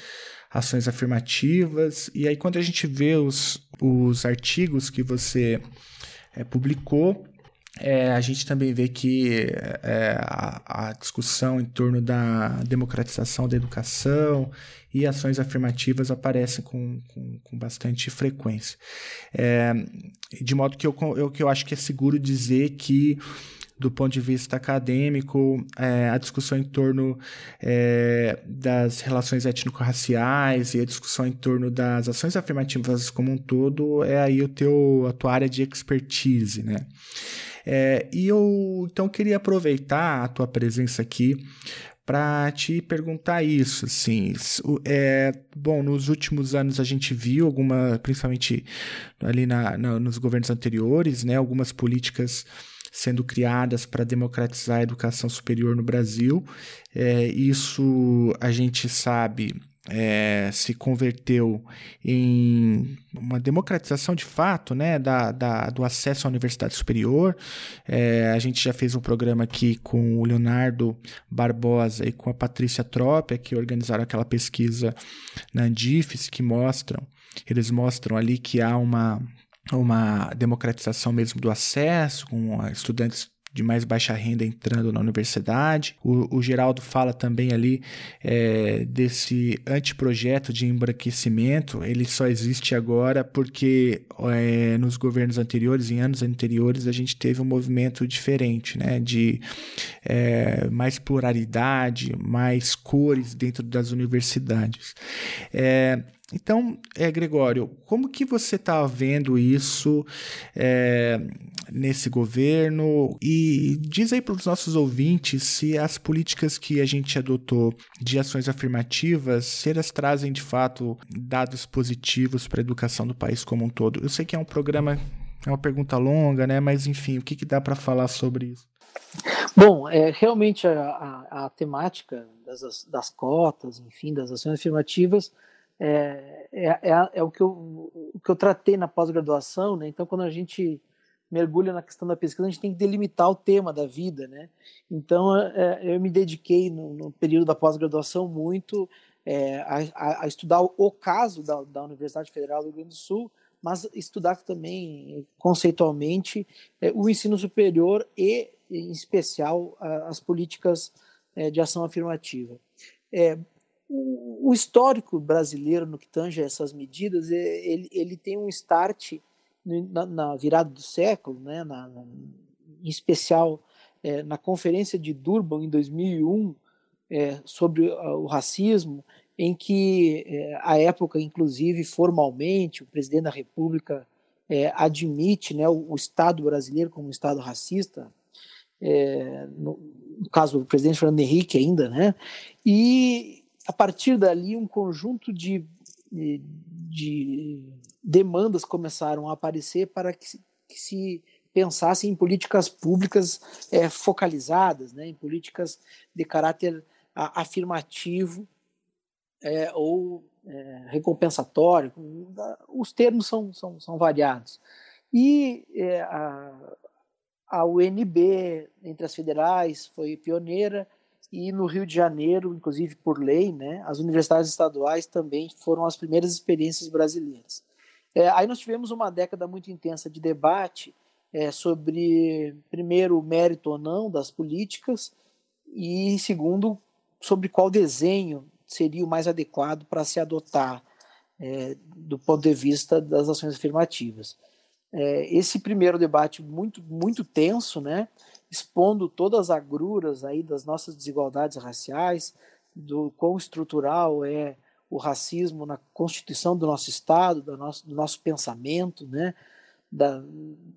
ações afirmativas, e aí quando a gente vê os, os artigos que você é, publicou, é, a gente também vê que é, a, a, discussão em torno da democratização da educação e ações afirmativas aparecem com, com, com bastante frequência. É, de modo que eu, eu, que eu acho que é seguro dizer que do ponto de vista acadêmico, é, a discussão em torno é, das relações étnico-raciais e a discussão em torno das ações afirmativas como um todo é aí o teu, a tua área de expertise, né? É, e eu então queria aproveitar a tua presença aqui para te perguntar isso, assim, é, bom, nos últimos anos a gente viu alguma, principalmente ali na, na nos governos anteriores, né, algumas políticas sendo criadas para democratizar a educação superior no Brasil. É, isso a gente sabe é, se converteu em uma democratização de fato né, da, da do acesso à universidade superior. É, a gente já fez um programa aqui com o Leonardo Barbosa e com a Patrícia Trópia, que organizaram aquela pesquisa na Andifes, que mostram, eles mostram ali que há uma uma democratização mesmo do acesso, com estudantes de mais baixa renda entrando na universidade. O, o Geraldo fala também ali é, desse anteprojeto de embranquecimento. Ele só existe agora porque é, nos governos anteriores, em anos anteriores, a gente teve um movimento diferente, né? De é, mais pluralidade, mais cores dentro das universidades. É, então, é, Gregório, como que você está vendo isso é, nesse governo? E diz aí para os nossos ouvintes se as políticas que a gente adotou de ações afirmativas, se elas trazem de fato dados positivos para a educação do país como um todo. Eu sei que é um programa, é uma pergunta longa, né? Mas enfim, o que, que dá para falar sobre isso? Bom, é, realmente a, a, a temática das, das cotas, enfim, das ações afirmativas é, é, é, é, o, que eu, o que eu tratei na pós-graduação, né? Então, quando a gente mergulha na questão da pesquisa, a gente tem que delimitar o tema da vida, né? Então, é, eu me dediquei no, no período da pós-graduação muito é, a, a, estudar o, caso da, da, Universidade Federal do Rio Grande do Sul, mas estudar também conceitualmente é, o ensino superior e, em especial, a, as políticas é, de ação afirmativa. O, histórico brasileiro no que tange essas medidas, é, ele, ele tem um start na, na virada do século, né, na, na, em especial é, na Conferência de Durban em 2001 é, sobre o racismo, em que é, a época, inclusive formalmente, o presidente da República é, admite né, o, o, Estado brasileiro como um Estado racista, é, no, no, caso do presidente Fernando Henrique ainda, né, e a partir dali, um conjunto de, de demandas começaram a aparecer para que se, que se pensasse em políticas públicas é, focalizadas, né, em políticas de caráter a, afirmativo é, ou é, recompensatório. Os termos são, são, são variados. E é, a, a UNB, entre as federais, foi pioneira e no Rio de Janeiro, inclusive por lei, né, as universidades estaduais também foram as primeiras experiências brasileiras. É, aí nós tivemos uma década muito intensa de debate é, sobre, primeiro, o mérito ou não das políticas e, segundo, sobre qual desenho seria o mais adequado para se adotar é, do ponto de vista das ações afirmativas. É, esse primeiro debate muito muito tenso, né, expondo todas as agruras aí das nossas desigualdades raciais, do quão estrutural é o racismo na constituição do nosso Estado, do nosso, do nosso pensamento, né, da,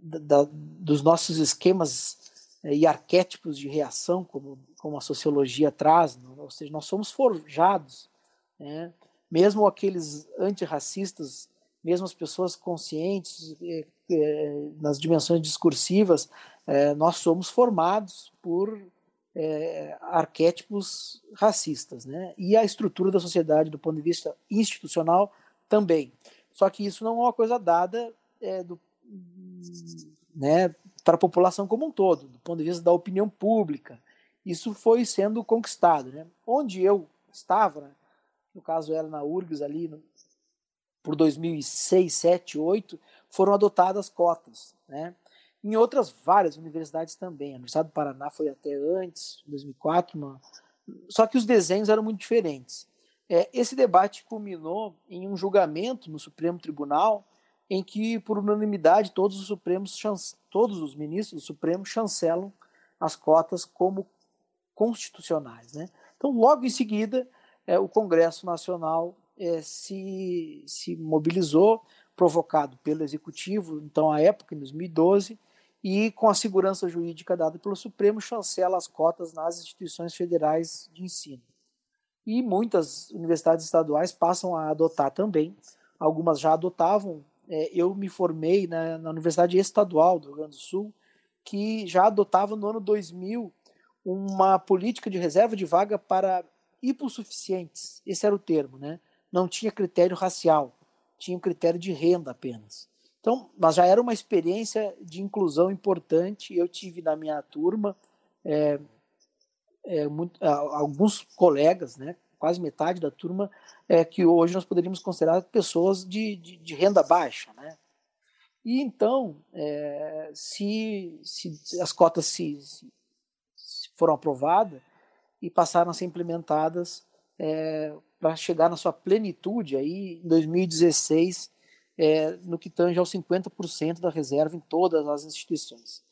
da, dos nossos esquemas é, e arquétipos de reação, como, como a sociologia traz, ou seja, nós somos forjados, né, mesmo aqueles antirracistas, mesmo as pessoas conscientes é, é, nas dimensões discursivas, é, nós somos formados por é, arquétipos racistas, né? E a estrutura da sociedade, do ponto de vista institucional, também. Só que isso não é uma coisa dada é, né, para a população como um todo, do ponto de vista da opinião pública. Isso foi sendo conquistado. Né? Onde eu estava, né, no caso era na URGS ali, no, por 2006, 7, 8, foram adotadas cotas. Né? Em outras várias universidades também. A Universidade do Paraná foi até antes, 2004, uma... só que os desenhos eram muito diferentes. É, esse debate culminou em um julgamento no Supremo Tribunal em que, por unanimidade, todos os supremos, todos os ministros do Supremo chancelam as cotas como constitucionais. Né? Então, logo em seguida, é, o Congresso Nacional é, se, se mobilizou, provocado pelo Executivo, então, à época, em 2012, e com a segurança jurídica dada pelo Supremo, chancela as cotas nas instituições federais de ensino. E muitas universidades estaduais passam a adotar também, algumas já adotavam é, eu me formei na, na, Universidade Estadual do Rio Grande do Sul, que já adotava no ano 2000 uma política de reserva de vaga para hipossuficientes. Esse era o termo, né? Não tinha critério racial, tinha um critério de renda apenas. Então, mas já era uma experiência de inclusão importante. Eu tive na minha turma é, é, muito, alguns colegas, né, quase metade da turma, é, que hoje nós poderíamos considerar pessoas de, de, de renda baixa. Né? E então, é, se, se, as cotas se, se, foram aprovadas e passaram a ser implementadas é, para chegar na sua plenitude aí em 2016, é, no que tange aos 50% da reserva em todas as instituições.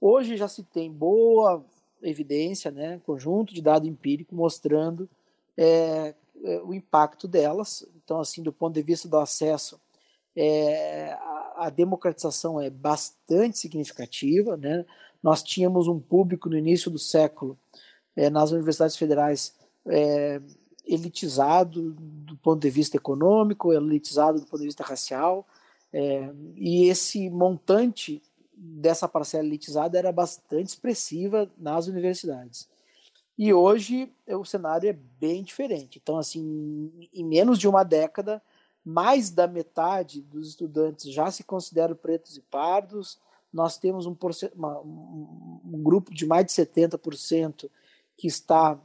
Hoje já se tem boa evidência, né, conjunto de dado empírico mostrando é, é, o impacto delas. Então, assim, do ponto de vista do acesso, é, a, a, democratização é bastante significativa. Né? Nós tínhamos um público no início do século é, nas universidades federais é, elitizado do ponto de vista econômico, elitizado do ponto de vista racial, é, e esse montante dessa parcela elitizada era bastante expressiva nas universidades. E hoje o cenário é bem diferente. Então, assim, em menos de uma década, mais da metade dos estudantes já se consideram pretos e pardos. Nós temos um, uma, um grupo de mais de 70% que está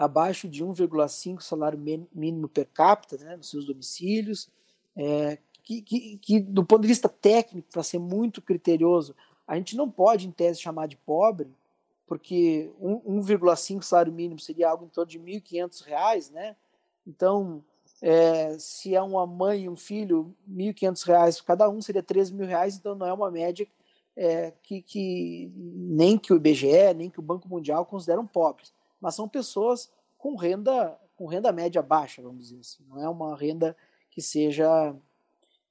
abaixo de 1,5 salário mínimo per capita né, nos seus domicílios, é, que, que, que, do ponto de vista técnico, para ser muito criterioso, a gente não pode, em tese, chamar de pobre, porque 1,5 salário mínimo seria algo em torno de R$ 1.500, né? Então, é, se é uma mãe e um filho, R$ 1.500 cada um seria R$ reais, então não é uma média é, que, que, nem que o IBGE, nem que o Banco Mundial consideram pobres, mas são pessoas com renda com renda média baixa, vamos dizer assim. Não é uma renda que seja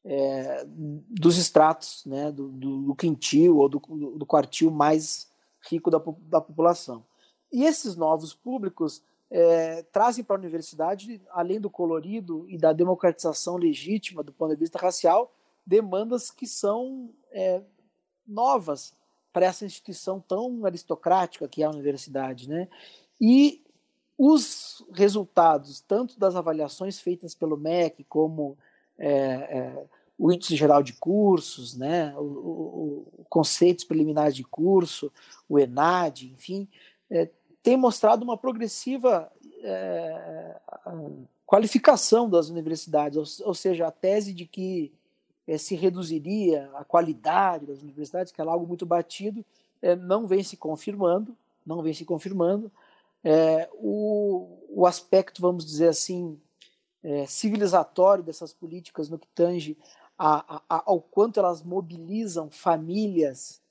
é, dos estratos, né, do, do, quintil ou do, do quartil mais rico da, da população. E esses novos públicos é, trazem para a universidade, além do colorido e da democratização legítima do ponto de vista racial, demandas que são é, novas para essa instituição tão aristocrática que é a universidade. Né? E os resultados, tanto das avaliações feitas pelo MEC, como é, é o índice geral de cursos, né, o, o, o conceitos preliminares de curso, o ENAD, enfim, é, tem mostrado uma progressiva é, qualificação das universidades, ou, ou, seja, a tese de que é, se reduziria a qualidade das universidades, que é algo muito batido, não vem se confirmando, não vem se confirmando. É, o, o aspecto, vamos dizer assim, é, civilizatório dessas políticas no que tange a, a, ao quanto elas mobilizam famílias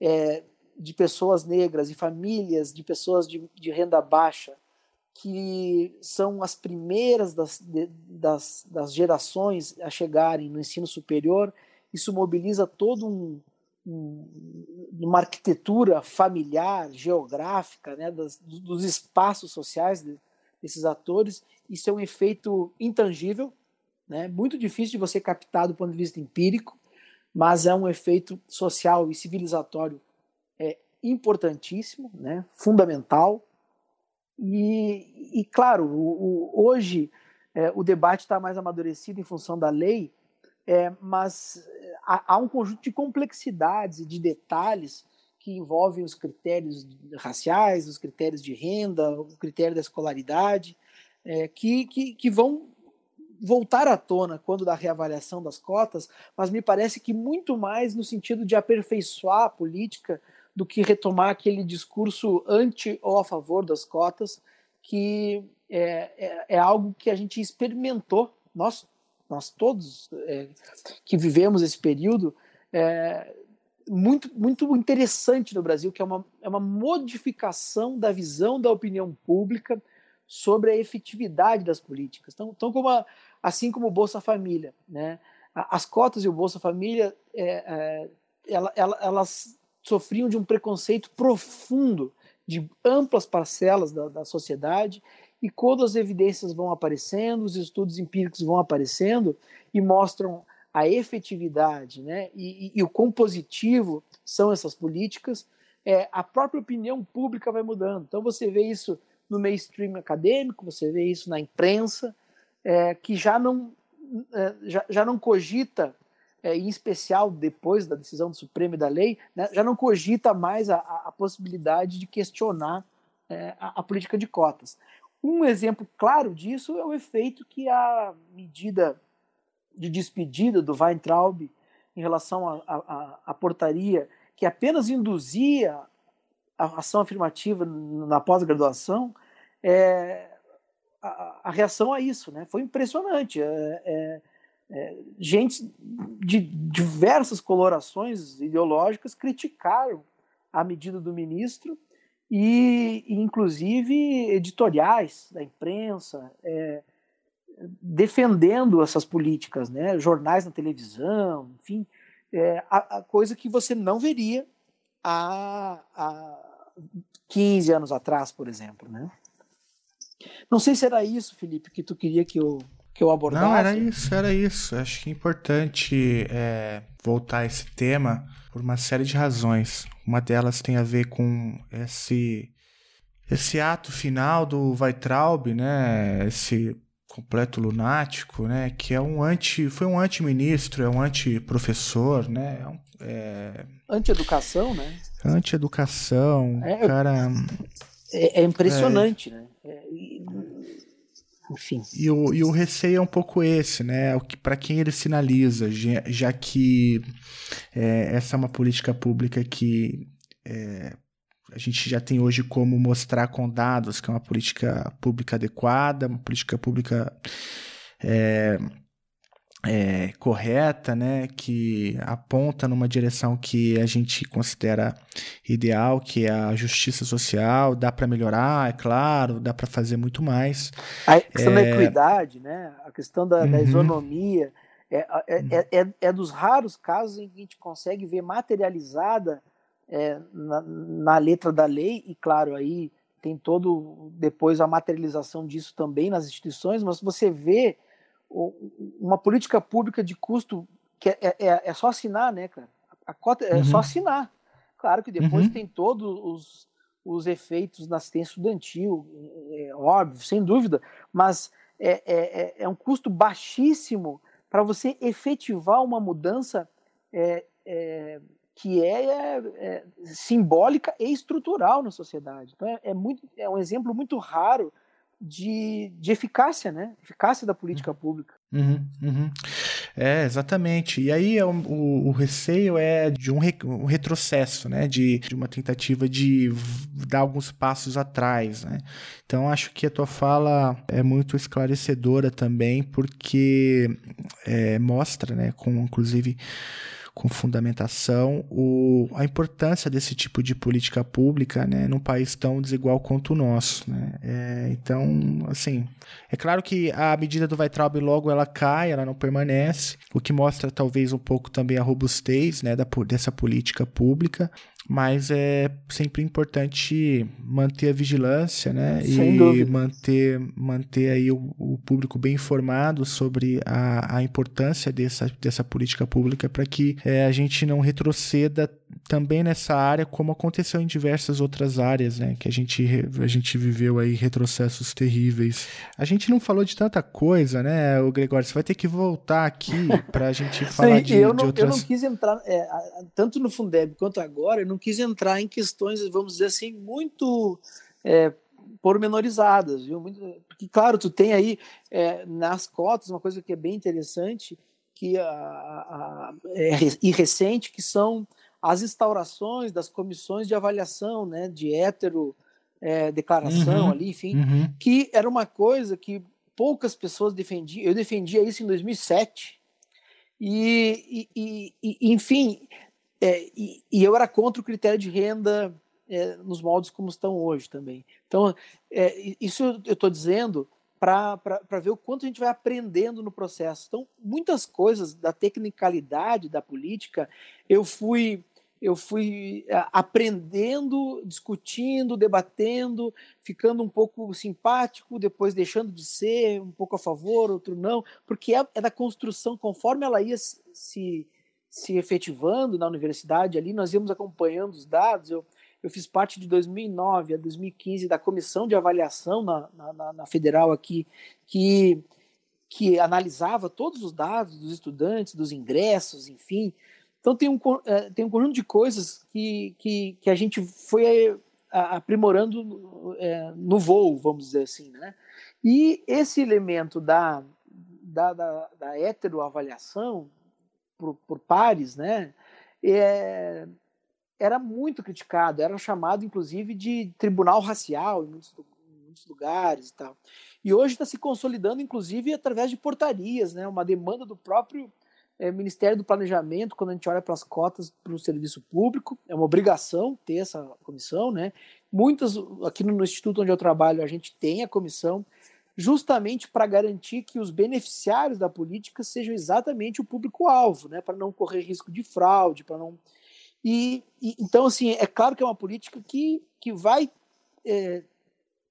é, de pessoas negras e famílias de pessoas de, de renda baixa, que são as primeiras das, de, das, das gerações a chegarem no ensino superior. Isso mobiliza todo um, uma arquitetura familiar, geográfica, né, das, dos espaços sociais desses atores. Isso é um efeito intangível, né, muito difícil de você captar do ponto de vista empírico, mas é um efeito social e civilizatório é, importantíssimo, né, fundamental. E, e claro, o, o, hoje é, o debate está mais amadurecido em função da lei, é, mas há, um conjunto de complexidades e de detalhes que envolvem os critérios raciais, os critérios de renda, o critério da escolaridade, é, que, que, que vão voltar à tona quando da reavaliação das cotas, mas me parece que muito mais no sentido de aperfeiçoar a política do que retomar aquele discurso anti ou a favor das cotas, que é, é, é algo que a gente experimentou, nós nós todos é, que vivemos esse período, é, muito, muito interessante no Brasil, que é uma, é uma modificação da visão da opinião pública sobre a efetividade das políticas. Então, então como a, assim como o Bolsa Família, né? as cotas e o Bolsa Família, é, é, ela, ela, elas sofriam de um preconceito profundo de amplas parcelas da, da sociedade e quando as evidências vão aparecendo, os estudos empíricos vão aparecendo e mostram a efetividade né, e, e, e o quão positivo são essas políticas, é, a própria opinião pública vai mudando. Então você vê isso no mainstream acadêmico, você vê isso na imprensa, é, que já não, é, já, já não cogita, é, em especial depois da decisão do Supremo e da lei, né, já não cogita mais a, a possibilidade de questionar é, a, a política de cotas. Um exemplo claro disso é o efeito que a medida de despedida do Weintraub em relação à portaria que apenas induzia a ação afirmativa na pós-graduação, é, a, a, reação a isso né, foi impressionante. É, é, é gente de diversas colorações ideológicas criticaram a medida do ministro e, inclusive, editoriais da imprensa é, defendendo essas políticas, né? jornais na televisão, enfim, é, a, a, coisa que você não veria há, há 15 anos atrás, por exemplo. Né? Não sei se era isso, Felipe, que tu queria que eu, que eu abordasse. Não, era isso, era isso. Acho que é importante é, voltar a esse tema por uma série de razões. Uma delas tem a ver com esse esse ato final do Weitraub, né? Esse completo lunático, né? Que é um anti, foi um anti-ministro, é um anti-professor, né? É, um, é... Anti-educação, né? Anti-educação, é, cara. É, é impressionante, né? Enfim. E o, e o receio é um pouco esse, né? O que para quem ele sinaliza, já que é, essa é uma política pública que é, a gente já tem hoje como mostrar com dados que é uma política pública adequada, uma política pública é, é, correta, né, que aponta numa direção que a gente considera ideal, que é a justiça social, dá para melhorar, é claro, dá para fazer muito mais. A questão é... da equidade, né, a questão da, uhum. da isonomia, é, é, é, é, dos raros casos em que a gente consegue ver materializada na, na letra da lei, e claro, aí tem todo depois a materialização disso também nas instituições, mas você vê uma política pública de custo que é, é, é, é só assinar, né, cara? A cota é uhum. só assinar. Claro que depois uhum. tem todos os, os efeitos na assistência estudantil, é, é óbvio, sem dúvida, mas é, é, é um custo baixíssimo para você efetivar uma mudança que é, simbólica e estrutural na sociedade. Então é, muito, é um exemplo muito raro de, de eficácia, né? Eficácia da política uhum. pública. Uhum, uhum. É, exatamente. E aí é o, o, o, receio é de um, re, um retrocesso, né? De, de, uma tentativa de dar alguns passos atrás, né? Então acho que a tua fala é muito esclarecedora também, porque é, mostra, né? Com inclusive com fundamentação o, a importância desse tipo de política pública né, num país tão desigual quanto o nosso. Né? É, então, assim, é claro que a medida do Weitraub logo ela cai, ela não permanece, o que mostra talvez um pouco também a robustez né, da, dessa política pública, mas é sempre importante manter a vigilância, né? Sem e dúvida. manter manter aí o, o, público bem informado sobre a, a importância dessa, dessa política pública para que é, a gente não retroceda também nessa área, como aconteceu em diversas outras áreas, né? Que a gente, a gente viveu aí retrocessos terríveis. A gente não falou de tanta coisa, né, o Gregório? Você vai ter que voltar aqui para a gente falar Sim, de, eu não, de outras... Eu não quis entrar, é, tanto no Fundeb quanto agora, eu não quis entrar em questões, vamos dizer assim, muito é, pormenorizadas, viu? Muito, porque, claro, tu tem aí é, nas cotas uma coisa que é bem interessante que a, a, é, e recente, que são as instaurações das comissões de avaliação, né, de hétero é, declaração uhum, ali, enfim, uhum. que era uma coisa que poucas pessoas defendiam. Eu defendia isso em 2007 e, e, e enfim, é, e, e, eu era contra o critério de renda é, nos moldes como estão hoje também. Então, é, isso eu estou dizendo para ver o quanto a gente vai aprendendo no processo. Então, muitas coisas da tecnicalidade da política eu fui eu fui é, aprendendo, discutindo, debatendo, ficando um pouco simpático, depois deixando de ser, um pouco a favor, outro não, porque é, é da construção, conforme ela ia se, se efetivando na universidade ali, nós íamos acompanhando os dados. Eu, eu fiz parte de 2009 a 2015 da comissão de avaliação na, na, na federal aqui, que, que analisava todos os dados dos estudantes, dos ingressos, enfim, então tem um, é, tem um conjunto de coisas que, que, que a gente foi aprimorando é, no voo, vamos dizer assim, né? E esse elemento da, da, da, da heteroavaliação por, por pares, né? É, era muito criticado, era chamado inclusive de tribunal racial em muitos, em muitos lugares e tal. E hoje está se consolidando, inclusive, através de portarias, né? Uma demanda do próprio é, Ministério do Planejamento, quando a gente olha para as cotas para o serviço público, é uma obrigação ter essa comissão, né? Muitas, aqui no, instituto onde eu trabalho, a gente tem a comissão, justamente para garantir que os beneficiários da política sejam exatamente o público-alvo, né? Para não correr risco de fraude, para não. E, e, então, assim, é claro que é uma política que, que vai é,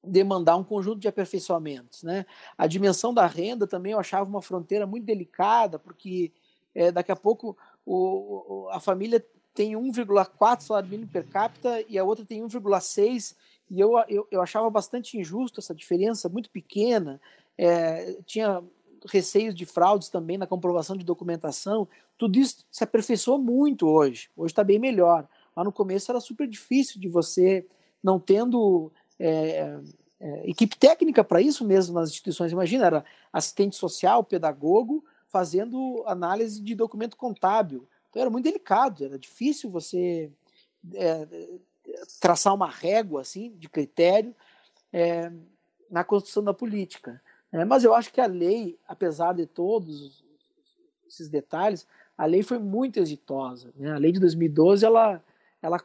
demandar um conjunto de aperfeiçoamentos, né? A dimensão da renda também eu achava uma fronteira muito delicada, porque é, daqui a pouco o, a família tem 1,4 salário mínimo per capita e a outra tem 1,6 e eu, eu, eu, achava bastante injusto essa diferença muito pequena. É, tinha receios de fraudes também na comprovação de documentação. Tudo isso se aperfeiçoou muito hoje. Hoje está bem melhor. Lá no começo era super difícil de você, não tendo é, é, equipe técnica para isso mesmo nas instituições. Imagina, era assistente social, pedagogo, fazendo análise de documento contábil. Então era muito delicado, era difícil você é, traçar uma régua assim de critério é, na construção da política. É, mas eu acho que a lei, apesar de todos esses detalhes, a lei foi muito exitosa. Né? A lei de 2012 ela, ela,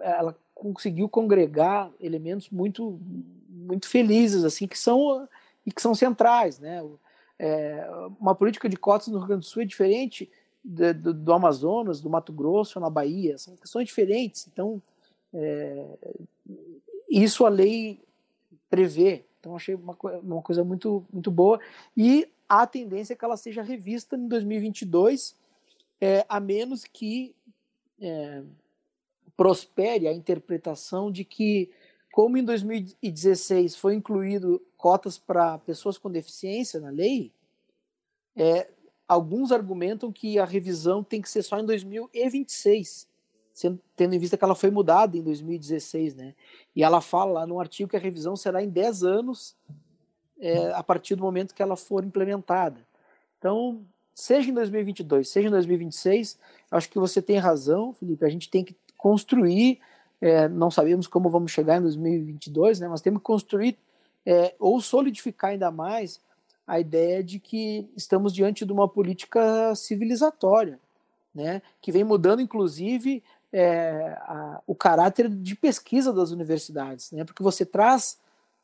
ela conseguiu congregar elementos muito muito felizes assim que são e que são centrais, né? É, uma política de cotas no Rio Grande do Sul é diferente do, do, do, Amazonas, do Mato Grosso, na Bahia, são questões diferentes. Então, é, isso a lei prevê. Então, achei uma, uma coisa muito, muito boa. E a tendência é que ela seja revista em 2022, é, a menos que é, prospere a interpretação de que, como em 2016 foi incluído cotas para pessoas com deficiência na lei, é, alguns argumentam que a revisão tem que ser só em 2026, sendo, tendo em vista que ela foi mudada em 2016, né? E ela fala lá no artigo que a revisão será em 10 anos é, a partir do momento que ela for implementada. Então, seja em 2022, seja em 2026, acho que você tem razão, Felipe, a gente tem que construir, é, não sabemos como vamos chegar em 2022, né, mas temos que construir é, ou solidificar ainda mais a ideia de que estamos diante de uma política civilizatória, né, que vem mudando, inclusive, é, a, o caráter de pesquisa das universidades, né, porque você traz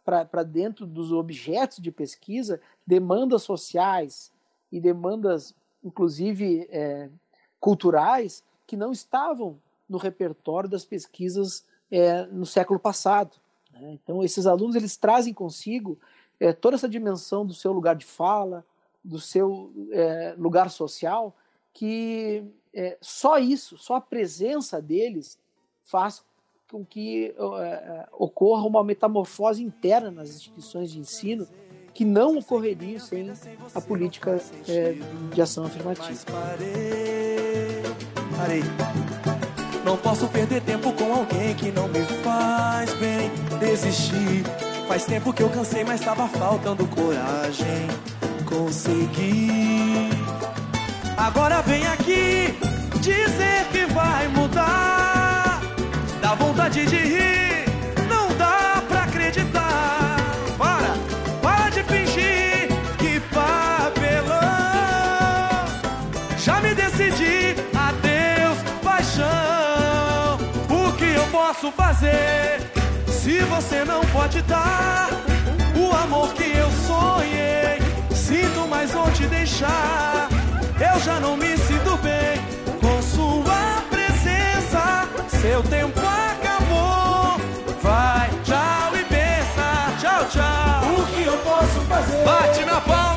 para dentro dos objetos de pesquisa demandas sociais e demandas, inclusive, é, culturais, que não estavam no repertório das pesquisas é, no século passado. Né? Então, esses alunos eles trazem consigo é, toda essa dimensão do seu lugar de fala, do seu é, lugar social, que é, só isso, só a presença deles faz com que uh, ocorra uma metamorfose interna nas instituições de ensino que não ocorreria sem a política de ação afirmativa. Não posso perder tempo com alguém que não me faz bem. Desistir. Faz tempo que eu cansei, mas estava faltando coragem. Consegui. Agora vem aqui dizer que vai mudar. Dá vontade de rir, posso fazer se você não pode dar o amor que eu sonhei? Sinto, mas vou te deixar. Eu já não me sinto bem com sua presença. Seu tempo acabou. Vai, tchau e pensa. Tchau, tchau. O que eu posso fazer? Bate na palma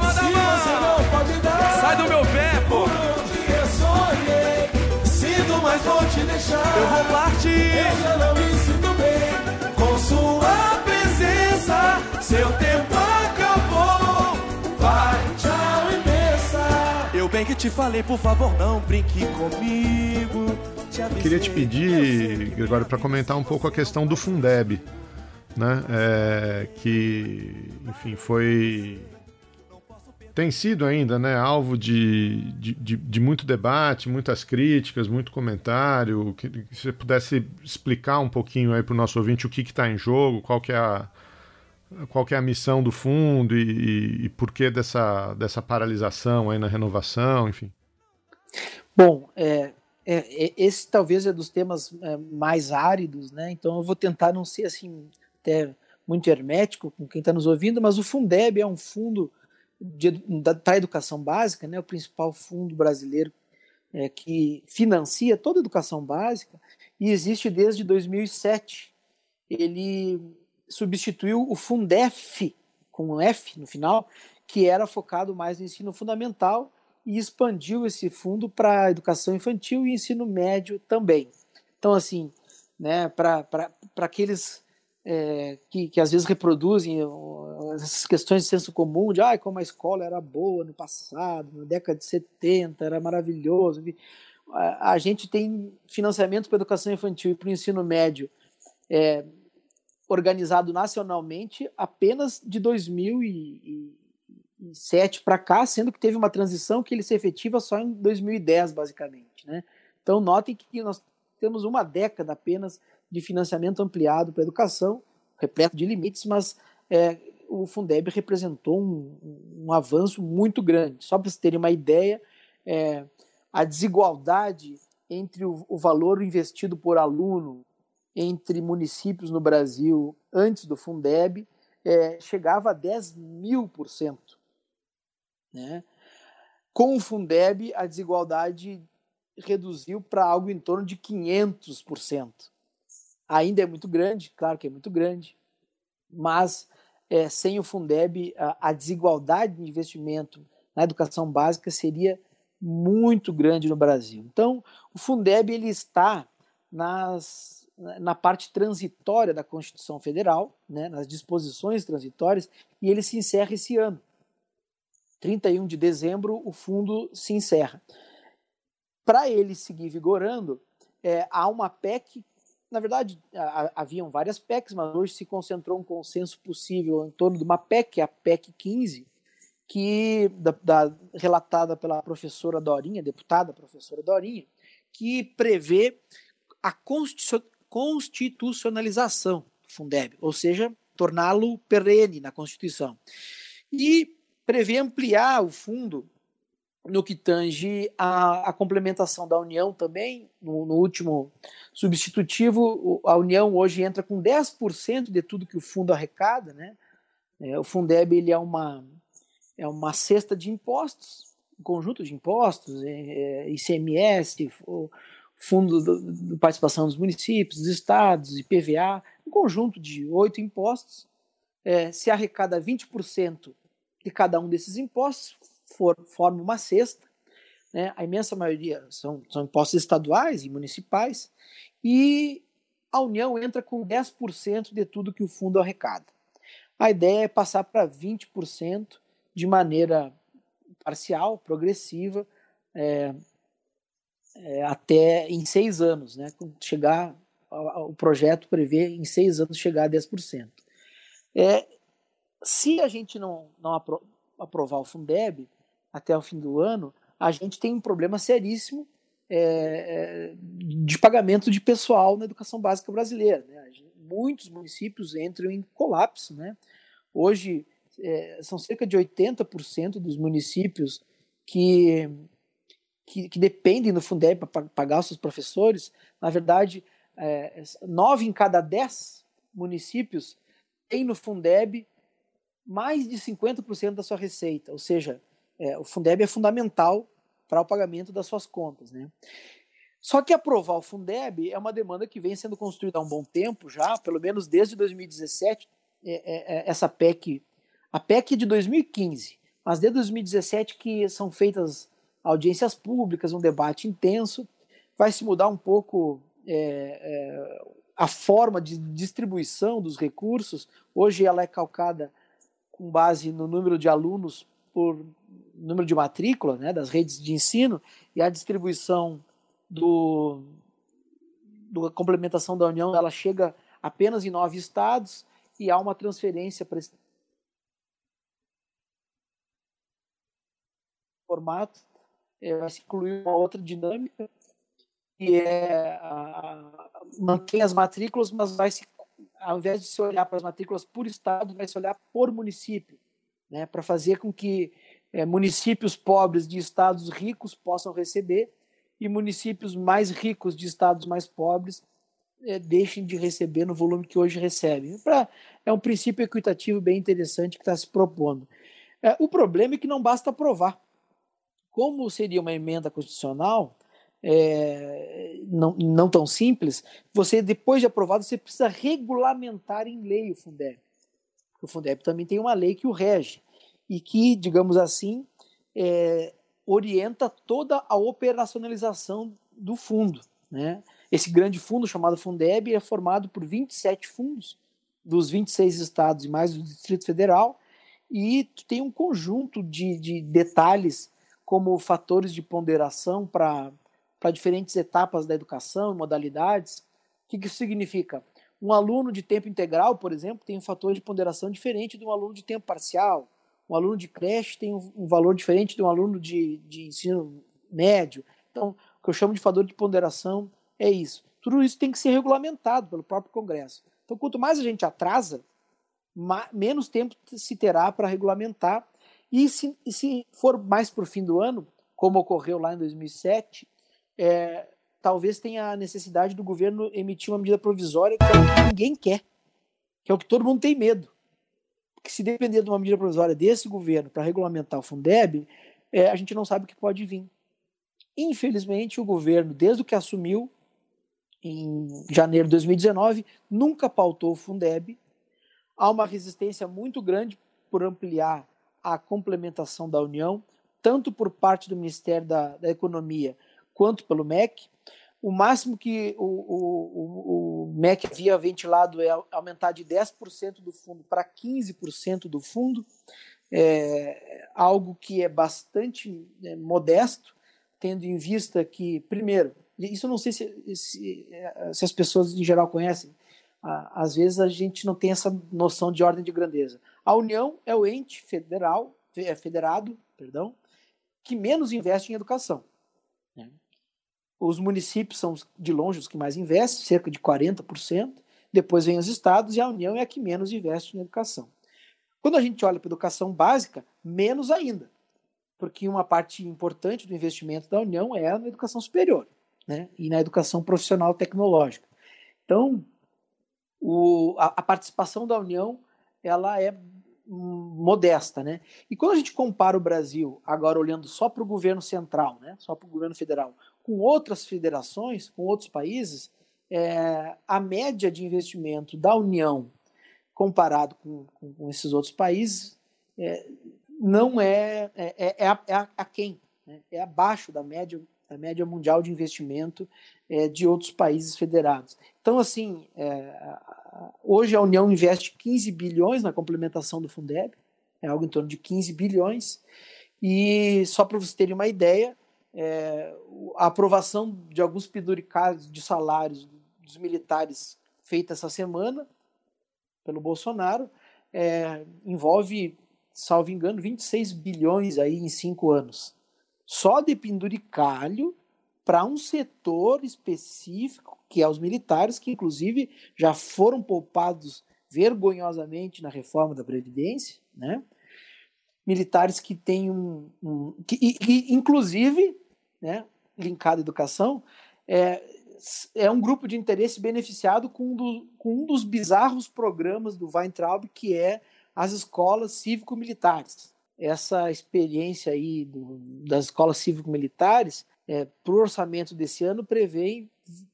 deixar. Eu vou partir. Eu já não me sinto bem com sua presença. Seu tempo acabou. Vai, tchau e pensa. Eu bem que te falei, por favor, não brinque comigo. Te avisei. Queria te pedir, Gregório, para comentar um pouco a questão do Fundeb, né? É, que, enfim, foi tem sido ainda, né, alvo de, de, de, de muito debate, muitas críticas, muito comentário. Que, que você pudesse explicar um pouquinho aí para o nosso ouvinte o que está em jogo, qual que é a qual que é a missão do fundo e, e, e por que dessa, dessa paralisação aí na renovação, enfim. Bom, é, é, é- esse talvez é dos temas é, mais áridos, né? Então eu vou tentar não ser assim até muito hermético com quem está nos ouvindo, mas o Fundeb é um fundo para a educação básica, né? O principal fundo brasileiro é, que financia toda a educação básica e existe desde 2007. Ele substituiu o Fundef com um F no final, que era focado mais no ensino fundamental e expandiu esse fundo para a educação infantil e ensino médio também. Então, assim, né, para aqueles é, que, que às vezes reproduzem essas questões de senso comum, de ah, como a escola era boa no passado, na década de 70, era maravilhoso. A, a gente tem financiamento para a educação infantil e para o ensino médio é, organizado nacionalmente apenas de 2007 para cá, sendo que teve uma transição que ele se efetiva só em 2010, basicamente. Né? Então, notem que nós temos uma década apenas de financiamento ampliado para a educação, repleto de limites, mas é, o Fundeb representou um, um avanço muito grande. Só para vocês terem uma ideia, é, a desigualdade entre o, o valor investido por aluno entre municípios no Brasil antes do Fundeb é, chegava a 10 mil por cento. Né? Com o Fundeb, a desigualdade reduziu para algo em torno de 500 por cento. Ainda é muito grande, claro que é muito grande, mas é, sem o Fundeb, a, a desigualdade de investimento na educação básica seria muito grande no Brasil. Então, o Fundeb ele está nas, na parte transitória da Constituição Federal, né, nas disposições transitórias, e ele se encerra esse ano. 31 de dezembro, o fundo se encerra. Para ele seguir vigorando, é, há uma PEC na verdade, haviam várias PECs, mas hoje se concentrou um consenso possível em torno de uma PEC, a PEC 15, que da, da, relatada pela professora Dorinha, deputada professora Dorinha, que prevê a constitucionalização do Fundeb, ou seja, torná-lo perene na Constituição. E prevê ampliar o fundo no que tange a, a complementação da União também, no, no, último substitutivo, a União hoje entra com 10% de tudo que o fundo arrecada, né? É, o Fundeb ele é uma, é uma cesta de impostos, um conjunto de impostos, é, é, ICMS, o Fundo de Participação dos Municípios, dos Estados, IPVA, um conjunto de oito impostos, é, se arrecada 20% de cada um desses impostos, for, forma uma cesta, né? a imensa maioria são, são impostos estaduais e municipais, e a União entra com 10% de tudo que o fundo arrecada. A ideia é passar para 20% de maneira parcial, progressiva, é, é, até em seis anos, né? Chegar, o projeto prevê em seis anos chegar a 10%. É, se a gente não, não apro aprovar o Fundeb, até o fim do ano, a gente tem um problema seríssimo é, é de pagamento de pessoal na educação básica brasileira. Né? Muitos municípios entram em colapso. Né? Hoje, é, são cerca de 80% dos municípios que, que, que, dependem do Fundeb para pagar os seus professores. Na verdade, é, nove em cada dez municípios têm no Fundeb mais de 50% da sua receita, ou seja, é, o Fundeb é fundamental para o pagamento das suas contas. Né? Só que aprovar o Fundeb é uma demanda que vem sendo construída há um bom tempo já, pelo menos desde 2017. É, é, é, essa PEC, a PEC de 2015, mas desde 2017 que são feitas audiências públicas, um debate intenso. Vai se mudar um pouco é, é, a forma de distribuição dos recursos. Hoje ela é calcada com base no número de alunos por número de matrícula né, das redes de ensino e a distribuição do, do complementação da União ela chega apenas em nove estados e há uma transferência para esse formato é, vai se incluir uma outra dinâmica que é a, mantém as matrículas, mas vai se ao invés de se olhar para as matrículas por estado, vai se olhar por município, né, para fazer com que é, municípios pobres de estados ricos possam receber e municípios mais ricos de estados mais pobres é, deixem de receber no volume que hoje recebem. Pra, é um princípio equitativo bem interessante que está se propondo. É, o problema é que não basta aprovar. Como seria uma emenda constitucional, é, não, não tão simples, você, depois de aprovado, você precisa regulamentar em lei o Fundeb. O Fundeb também tem uma lei que o rege e que, digamos assim, é, orienta toda a operacionalização do fundo. Né? Esse grande fundo chamado Fundeb é formado por 27 fundos dos 26 estados e mais do Distrito Federal e tem um conjunto de, de detalhes como fatores de ponderação para diferentes etapas da educação, modalidades. O que, que isso significa? Um aluno de tempo integral, por exemplo, tem um fator de ponderação diferente de um aluno de tempo parcial um aluno de creche tem um, valor diferente de um aluno de, de ensino médio. Então, o que eu chamo de fator de ponderação é isso. Tudo isso tem que ser regulamentado pelo próprio Congresso. Então, quanto mais a gente atrasa, menos tempo se terá para regulamentar. E se, e se for mais para o fim do ano, como ocorreu lá em 2007, é, talvez tenha a necessidade do governo emitir uma medida provisória que é o que ninguém quer, que é o que todo mundo tem medo que se depender de uma medida provisória desse governo para regulamentar o Fundeb, é, a gente não sabe o que pode vir. Infelizmente, o governo, desde o que assumiu em janeiro de 2019, nunca pautou o Fundeb. Há uma resistência muito grande por ampliar a complementação da União, tanto por parte do Ministério da, da Economia quanto pelo MEC. O máximo que o, o, o, MEC havia ventilado é aumentar de 10% do fundo para 15% do fundo, é algo que é bastante é, modesto, tendo em vista que, primeiro, Isso eu não sei se, se, eh, se as pessoas em geral conhecem. Às vezes a gente não tem essa noção de ordem de grandeza. A União é o ente federal, é federado, perdão, que menos investe em educação. Os municípios são de longe os que mais investem, cerca de 40%. Depois vem os estados e a União é a que menos investe em educação. Quando a gente olha para a educação básica, menos ainda, porque uma parte importante do investimento da União é na educação superior né, e na educação profissional tecnológica. Então, o, a, a, participação da União ela é modesta, né? E quando a gente compara o Brasil, agora olhando só para o governo central, né, só para o governo federal, com outras federações, com outros países, é, a média de investimento da União comparado com, com, com esses outros países é, não é é, é, é, a, é a, quem, né? é abaixo da média da média mundial de investimento é, de outros países federados. Então, assim, é, hoje a União investe 15 bilhões na complementação do Fundeb, é algo em torno de 15 bilhões, e só para vocês terem uma ideia, é, a aprovação de alguns penduricários de salários dos militares feita essa semana pelo Bolsonaro é, envolve, salvo engano, 26 bilhões aí em cinco anos. Só de penduricalho para um setor específico, que é os militares, que inclusive já foram poupados vergonhosamente na reforma da Previdência, né? Militares que têm um. um que, e, inclusive, né, linkado à educação, é, é um grupo de interesse beneficiado com um, do, com um dos bizarros programas do Weintraub, que é as escolas cívico-militares. Essa experiência aí do, das escolas cívico-militares, é, para o orçamento desse ano, prevê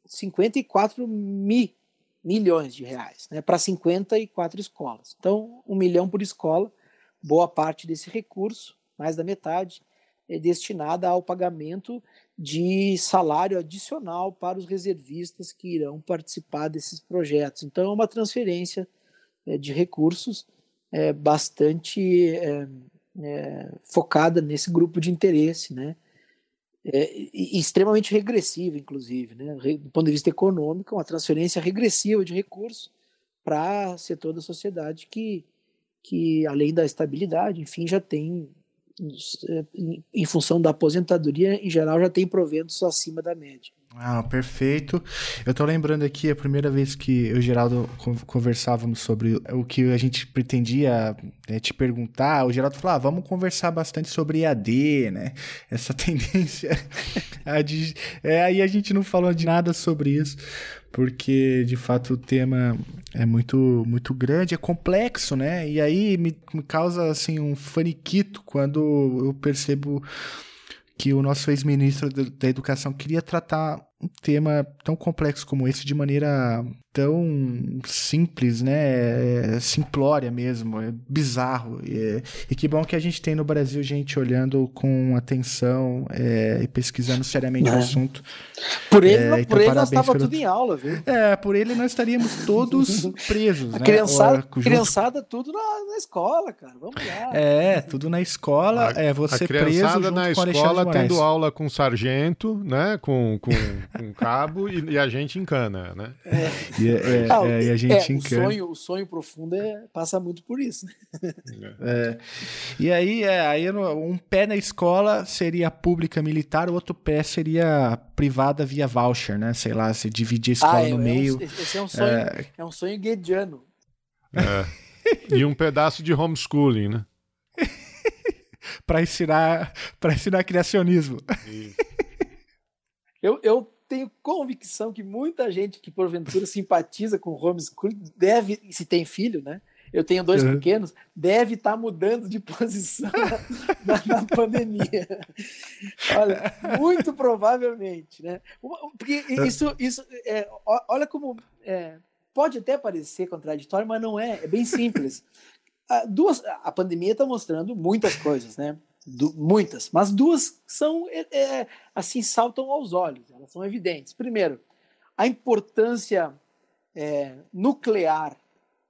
54 mil milhões de reais, né, para 54 escolas. Então, um milhão por escola, boa parte desse recurso, mais da metade, é destinada ao pagamento de salário adicional para os reservistas que irão participar desses projetos. Então, é uma transferência é, de recursos é, bastante é, é focada nesse grupo de interesse, né? É, e extremamente regressiva, inclusive, né? do ponto de vista econômico, uma transferência regressiva de recursos para setor da sociedade que, que, além da estabilidade, enfim, já tem é, em função da aposentadoria, em geral, já tem proventos acima da média. Ah, perfeito. Eu tô lembrando aqui a primeira vez que eu e o Geraldo conversávamos sobre o que a gente pretendia né, te perguntar. O Geraldo falou: ah, vamos conversar bastante sobre EAD, né? Essa tendência. de, é, aí a gente não falou de nada sobre isso porque de fato o tema é muito muito grande, é complexo, né? E aí me, me causa assim um faniquito quando eu percebo que o nosso ex-ministro da Educação queria tratar um tema tão complexo como esse de maneira tão simples, né? É simplória mesmo, é bizarro. E, e, que bom que a gente tem no Brasil gente olhando com atenção é, e pesquisando seriamente é. o assunto. Por ele, é, então, por ele nós estava pelo... tudo em aula, viu? É, por ele nós estaríamos todos presos, a né? Criançada, Ou, criançada tudo na, na, escola, cara. Vamos lá. É, tudo na escola, a, é você preso junto na com escola tendo aula com sargento, né? Com, com, com cabo e, e, a gente encana, né? É. E, é, ah, é, e a gente é, o sonho, o sonho profundo é, passa muito por isso. Né? É. E aí, é, aí um pé na escola seria pública militar, o outro pé seria privada via voucher, né? Sei lá, se dividir a escola ah, no é, meio. esse é um sonho, é, é um sonho guediano. E um pedaço de homeschooling, né? para ensinar, para ensinar criacionismo. Eu, eu tenho convicção que muita gente que porventura simpatiza com homeschooling deve, se tem filho, né? Eu tenho dois uhum. pequenos, deve estar tá mudando de posição na, na, pandemia. Olha, muito provavelmente, né? Porque isso, isso é, olha como é, pode até parecer contraditório, mas não é. É bem simples. A, duas, a pandemia está mostrando muitas coisas, né? Du muitas, mas duas são é, é, assim saltam aos olhos, elas são evidentes. Primeiro, a importância é, nuclear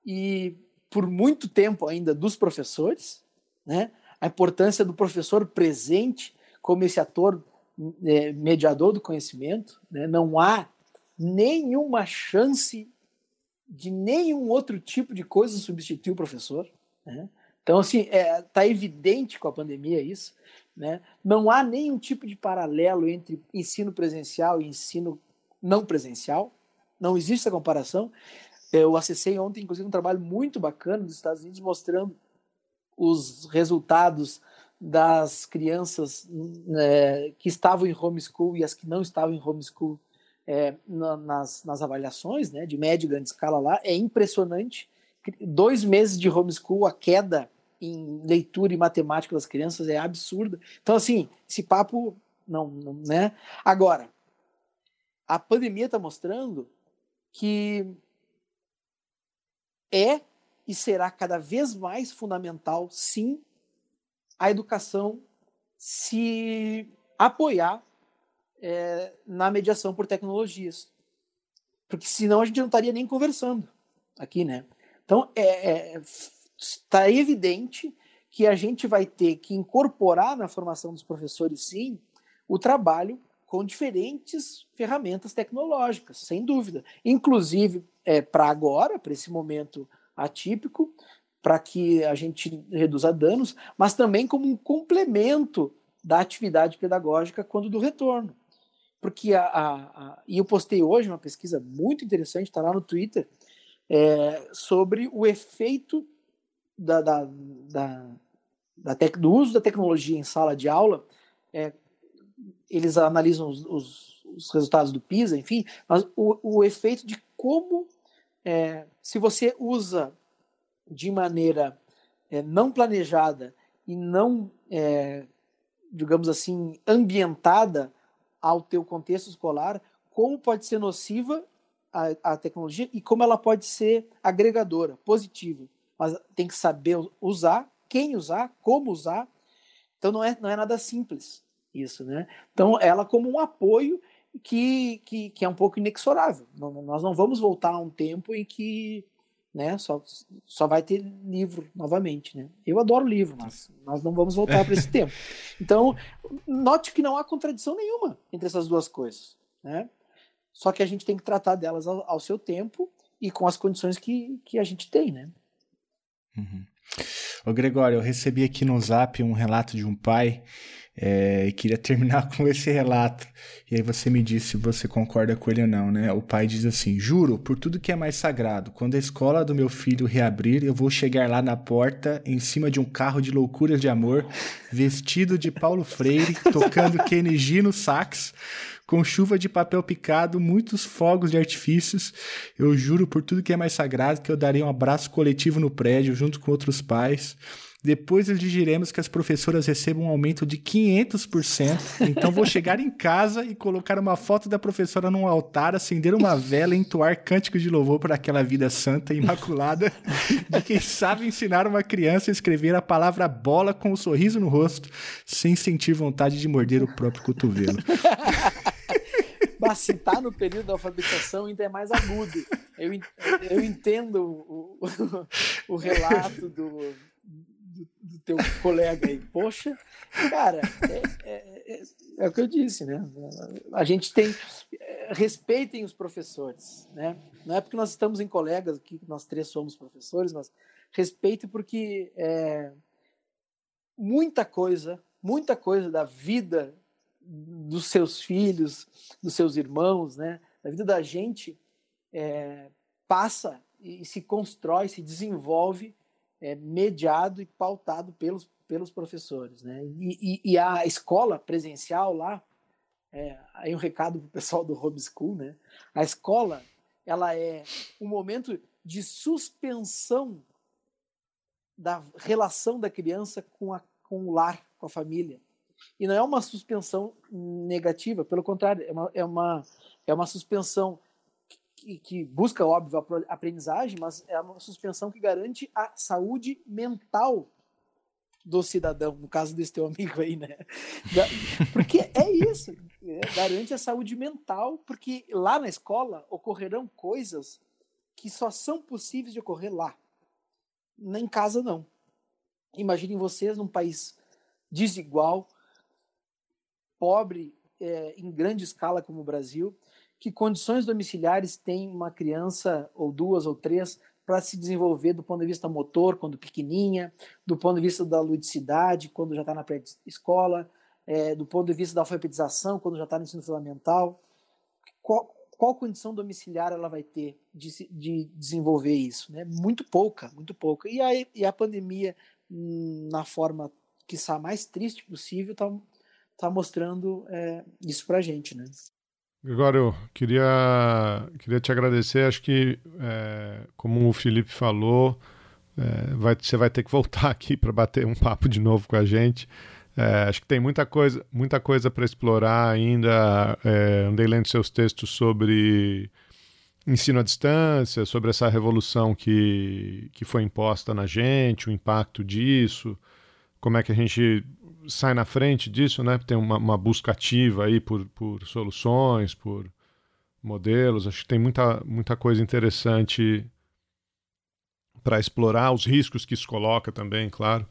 e por muito tempo ainda dos professores, né? A importância do professor presente como esse ator é, mediador do conhecimento, né? não há nenhuma chance de nenhum outro tipo de coisa substituir o professor. Né? Então, assim, está é, tá evidente com a pandemia isso. Né? Não há nenhum tipo de paralelo entre ensino presencial e ensino não presencial. Não existe essa comparação. Eu acessei ontem, inclusive, um trabalho muito bacana dos Estados Unidos mostrando os resultados das crianças né, que estavam em homeschool e as que não estavam em homeschool é, nas, nas avaliações né, de média e grande escala lá. É impressionante. Dois meses de homeschool, a queda em leitura e matemática das crianças é absurda. Então, assim, esse papo não, não né? Agora, a pandemia está mostrando que é e será cada vez mais fundamental, sim, a educação se apoiar é, na mediação por tecnologias. Porque senão a gente não estaria nem conversando aqui, né? Então, é, é, está evidente que a gente vai ter que incorporar na formação dos professores, sim, o trabalho com diferentes ferramentas tecnológicas, sem dúvida. Inclusive, é, para agora, para esse momento atípico, para que a gente reduza danos, mas também como um complemento da atividade pedagógica quando do retorno. Porque a, a, a e eu postei hoje uma pesquisa muito interessante, está lá no Twitter, é, sobre o efeito da, da, da, da tec, do uso da tecnologia em sala de aula. É, eles analisam os, os, os, resultados do PISA, enfim, mas o, o efeito de como, é, se você usa de maneira é, não planejada e não, é, digamos assim, ambientada ao teu contexto escolar, como pode ser nociva a, a tecnologia e como ela pode ser agregadora, positiva. Mas tem que saber usar, quem usar, como usar. Então não é, não é nada simples isso, né? Então ela como um apoio que, que, que é um pouco inexorável. Não, nós não vamos voltar a um tempo em que né? Só, só vai ter livro novamente, né? Eu adoro livro, mas nós não vamos voltar para esse tempo. Então, note que não há contradição nenhuma entre essas duas coisas, né? Só que a gente tem que tratar delas ao, ao seu tempo e com as condições que, que a gente tem, né? Uhum. Ô Gregório, eu recebi aqui no Zap um relato de um pai é, e queria terminar com esse relato. E aí você me diz se você concorda com ele ou não, né? O pai diz assim: Juro, por tudo que é mais sagrado, quando a escola do meu filho reabrir, eu vou chegar lá na porta, em cima de um carro de loucuras de amor, vestido de Paulo Freire, tocando Kenny no sax com chuva de papel picado, muitos fogos de artifícios. Eu juro por tudo que é mais sagrado que eu darei um abraço coletivo no prédio junto com outros pais. Depois exigiremos que as professoras recebam um aumento de 500%. Então vou chegar em casa e colocar uma foto da professora num altar, acender uma vela e entoar cânticos de louvor para aquela vida santa e imaculada de quem sabe ensinar uma criança a escrever a palavra bola com um sorriso no rosto, sem sentir vontade de morder o próprio cotovelo. Mas se tá no período da alfabetização, ainda é mais agudo. Eu, eu entendo o, o, relato do, do, do, teu colega aí. Poxa, cara, é, é, é, é, o que eu disse, né? A gente tem. Respeitem os professores, né? Não é porque nós estamos em colegas aqui, nós três somos professores, mas respeite porque é, muita coisa, muita coisa da vida dos seus filhos, dos seus irmãos, né? Da vida da gente é, passa e se constrói, se desenvolve é, mediado e pautado pelos, pelos professores. Né? E, e, e a escola presencial lá, é, aí um recado para o pessoal do homeschool, né? a escola ela é um momento de suspensão da relação da criança com, a, com o lar, com a família. E não é uma suspensão negativa, pelo contrário, é uma, é uma, é uma suspensão que, que, busca, óbvio, a aprendizagem, mas é uma suspensão que garante a saúde mental do cidadão, no caso desse teu amigo aí, né? Porque é isso, é, garante a saúde mental, porque lá na escola ocorrerão coisas que só são possíveis de ocorrer lá. Em casa, não. Imaginem vocês num país desigual, pobre é, em grande escala como o Brasil, que condições domiciliares tem uma criança, ou duas ou três, para se desenvolver do ponto de vista motor, quando pequenininha, do ponto de vista da ludicidade, quando já está na pré-escola, é, do ponto de vista da alfabetização, quando já está no ensino fundamental. Qual, qual condição domiciliar ela vai ter de, de desenvolver isso? Né? Muito pouca, muito pouca. E a, e a pandemia, hum, na forma que está mais triste possível, está tá mostrando é, isso para a gente. Né? Gregório, queria, queria te agradecer. Acho que, é, como o Felipe falou, é, vai, você vai ter que voltar aqui para bater um papo de novo com a gente. É, acho que tem muita coisa, muita coisa para explorar ainda. É, andei lendo seus textos sobre ensino à distância, sobre essa revolução que, que foi imposta na gente, o impacto disso, como é que a gente sai na frente disso, né? Tem uma, uma busca ativa aí por, por soluções, por modelos. Acho que tem muita, muita coisa interessante para explorar, os riscos que isso coloca também, claro.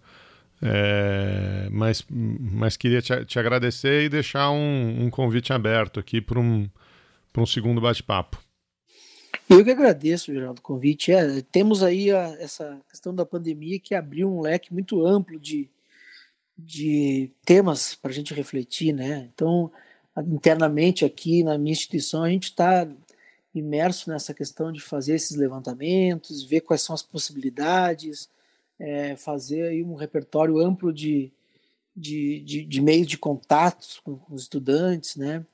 É, mas, mas queria te, te, agradecer e deixar um, um convite aberto aqui para um, um segundo bate-papo. Eu que agradeço, Geraldo, o convite. É, temos aí a, essa questão da pandemia que abriu um leque muito amplo de, de temas para a gente refletir, né? Então, internamente aqui na minha instituição, a gente está imerso nessa questão de fazer esses levantamentos, ver quais são as possibilidades, é, fazer aí um repertório amplo de, de, de, de meios de contatos com, com, os estudantes, né?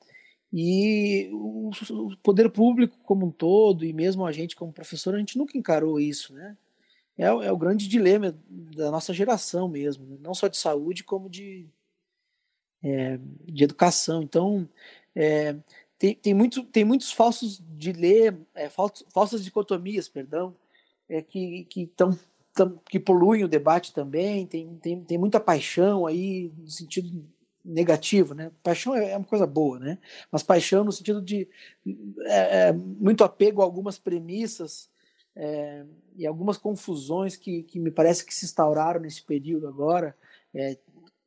E o, o poder público como um todo, e mesmo a gente como professor, a gente nunca encarou isso, né? É, é o grande dilema da nossa geração mesmo, né? não só de saúde, como de, é, de educação. Então, é, tem, tem, muito, tem muitos falsos ler, é, falsas dicotomias, perdão, é, que, que, tão, tão, que poluem o debate também, tem, tem, tem muita paixão aí, no sentido negativo, né? Paixão é, é uma coisa boa, né? Mas paixão no sentido de é, é, muito apego a algumas premissas é, e algumas confusões que, que me parece que se instauraram nesse período agora, é,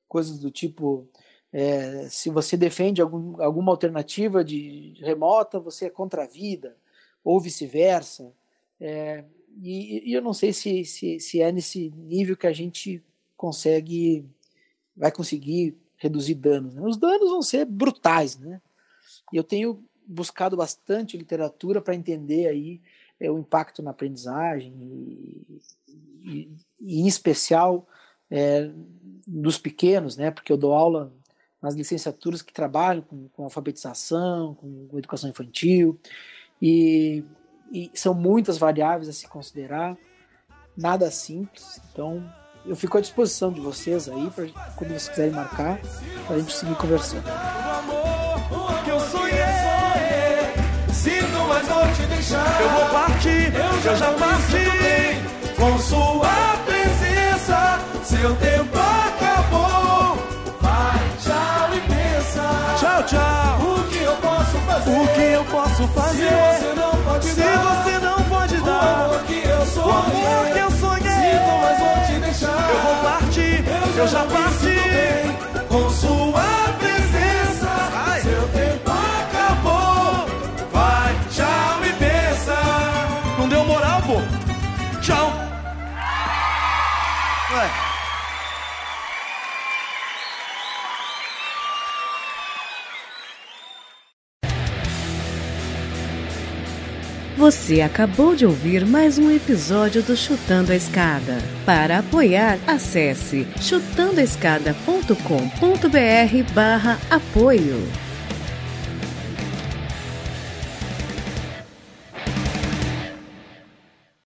coisas do tipo é, se você defende algum, alguma alternativa de remota, você é contra a vida, ou vice-versa. É, e, e, eu não sei se, se, se, é nesse nível que a gente consegue, vai conseguir reduzir danos. Né? Os danos vão ser brutais, né? E eu tenho buscado bastante literatura para entender aí é, o impacto na aprendizagem e, e, e em especial é, dos pequenos, né? Porque eu dou aula nas licenciaturas que trabalham com, com alfabetização, com, com, educação infantil e, e são muitas variáveis a se considerar, nada simples. Então eu fico à disposição de vocês aí, para quando vocês quiserem marcar, para a gente seguir conversando. Deixar. Eu vou partir, eu já, já parti. Com sua presença, seu tempo acabou. Vai, tchau e pensa. Tchau, tchau. O que eu posso fazer? O que eu posso fazer? Se você não pode Se dar. você não pode o dar. amor que eu sonhei. O amor que eu sonhei. Sinto, mas vou te deixar. Eu vou partir, Eu, eu já parti. bem Com sua Você acabou de ouvir mais um episódio do Chutando a Escada. Para apoiar, acesse chutandoaescada.com.br barra apoio.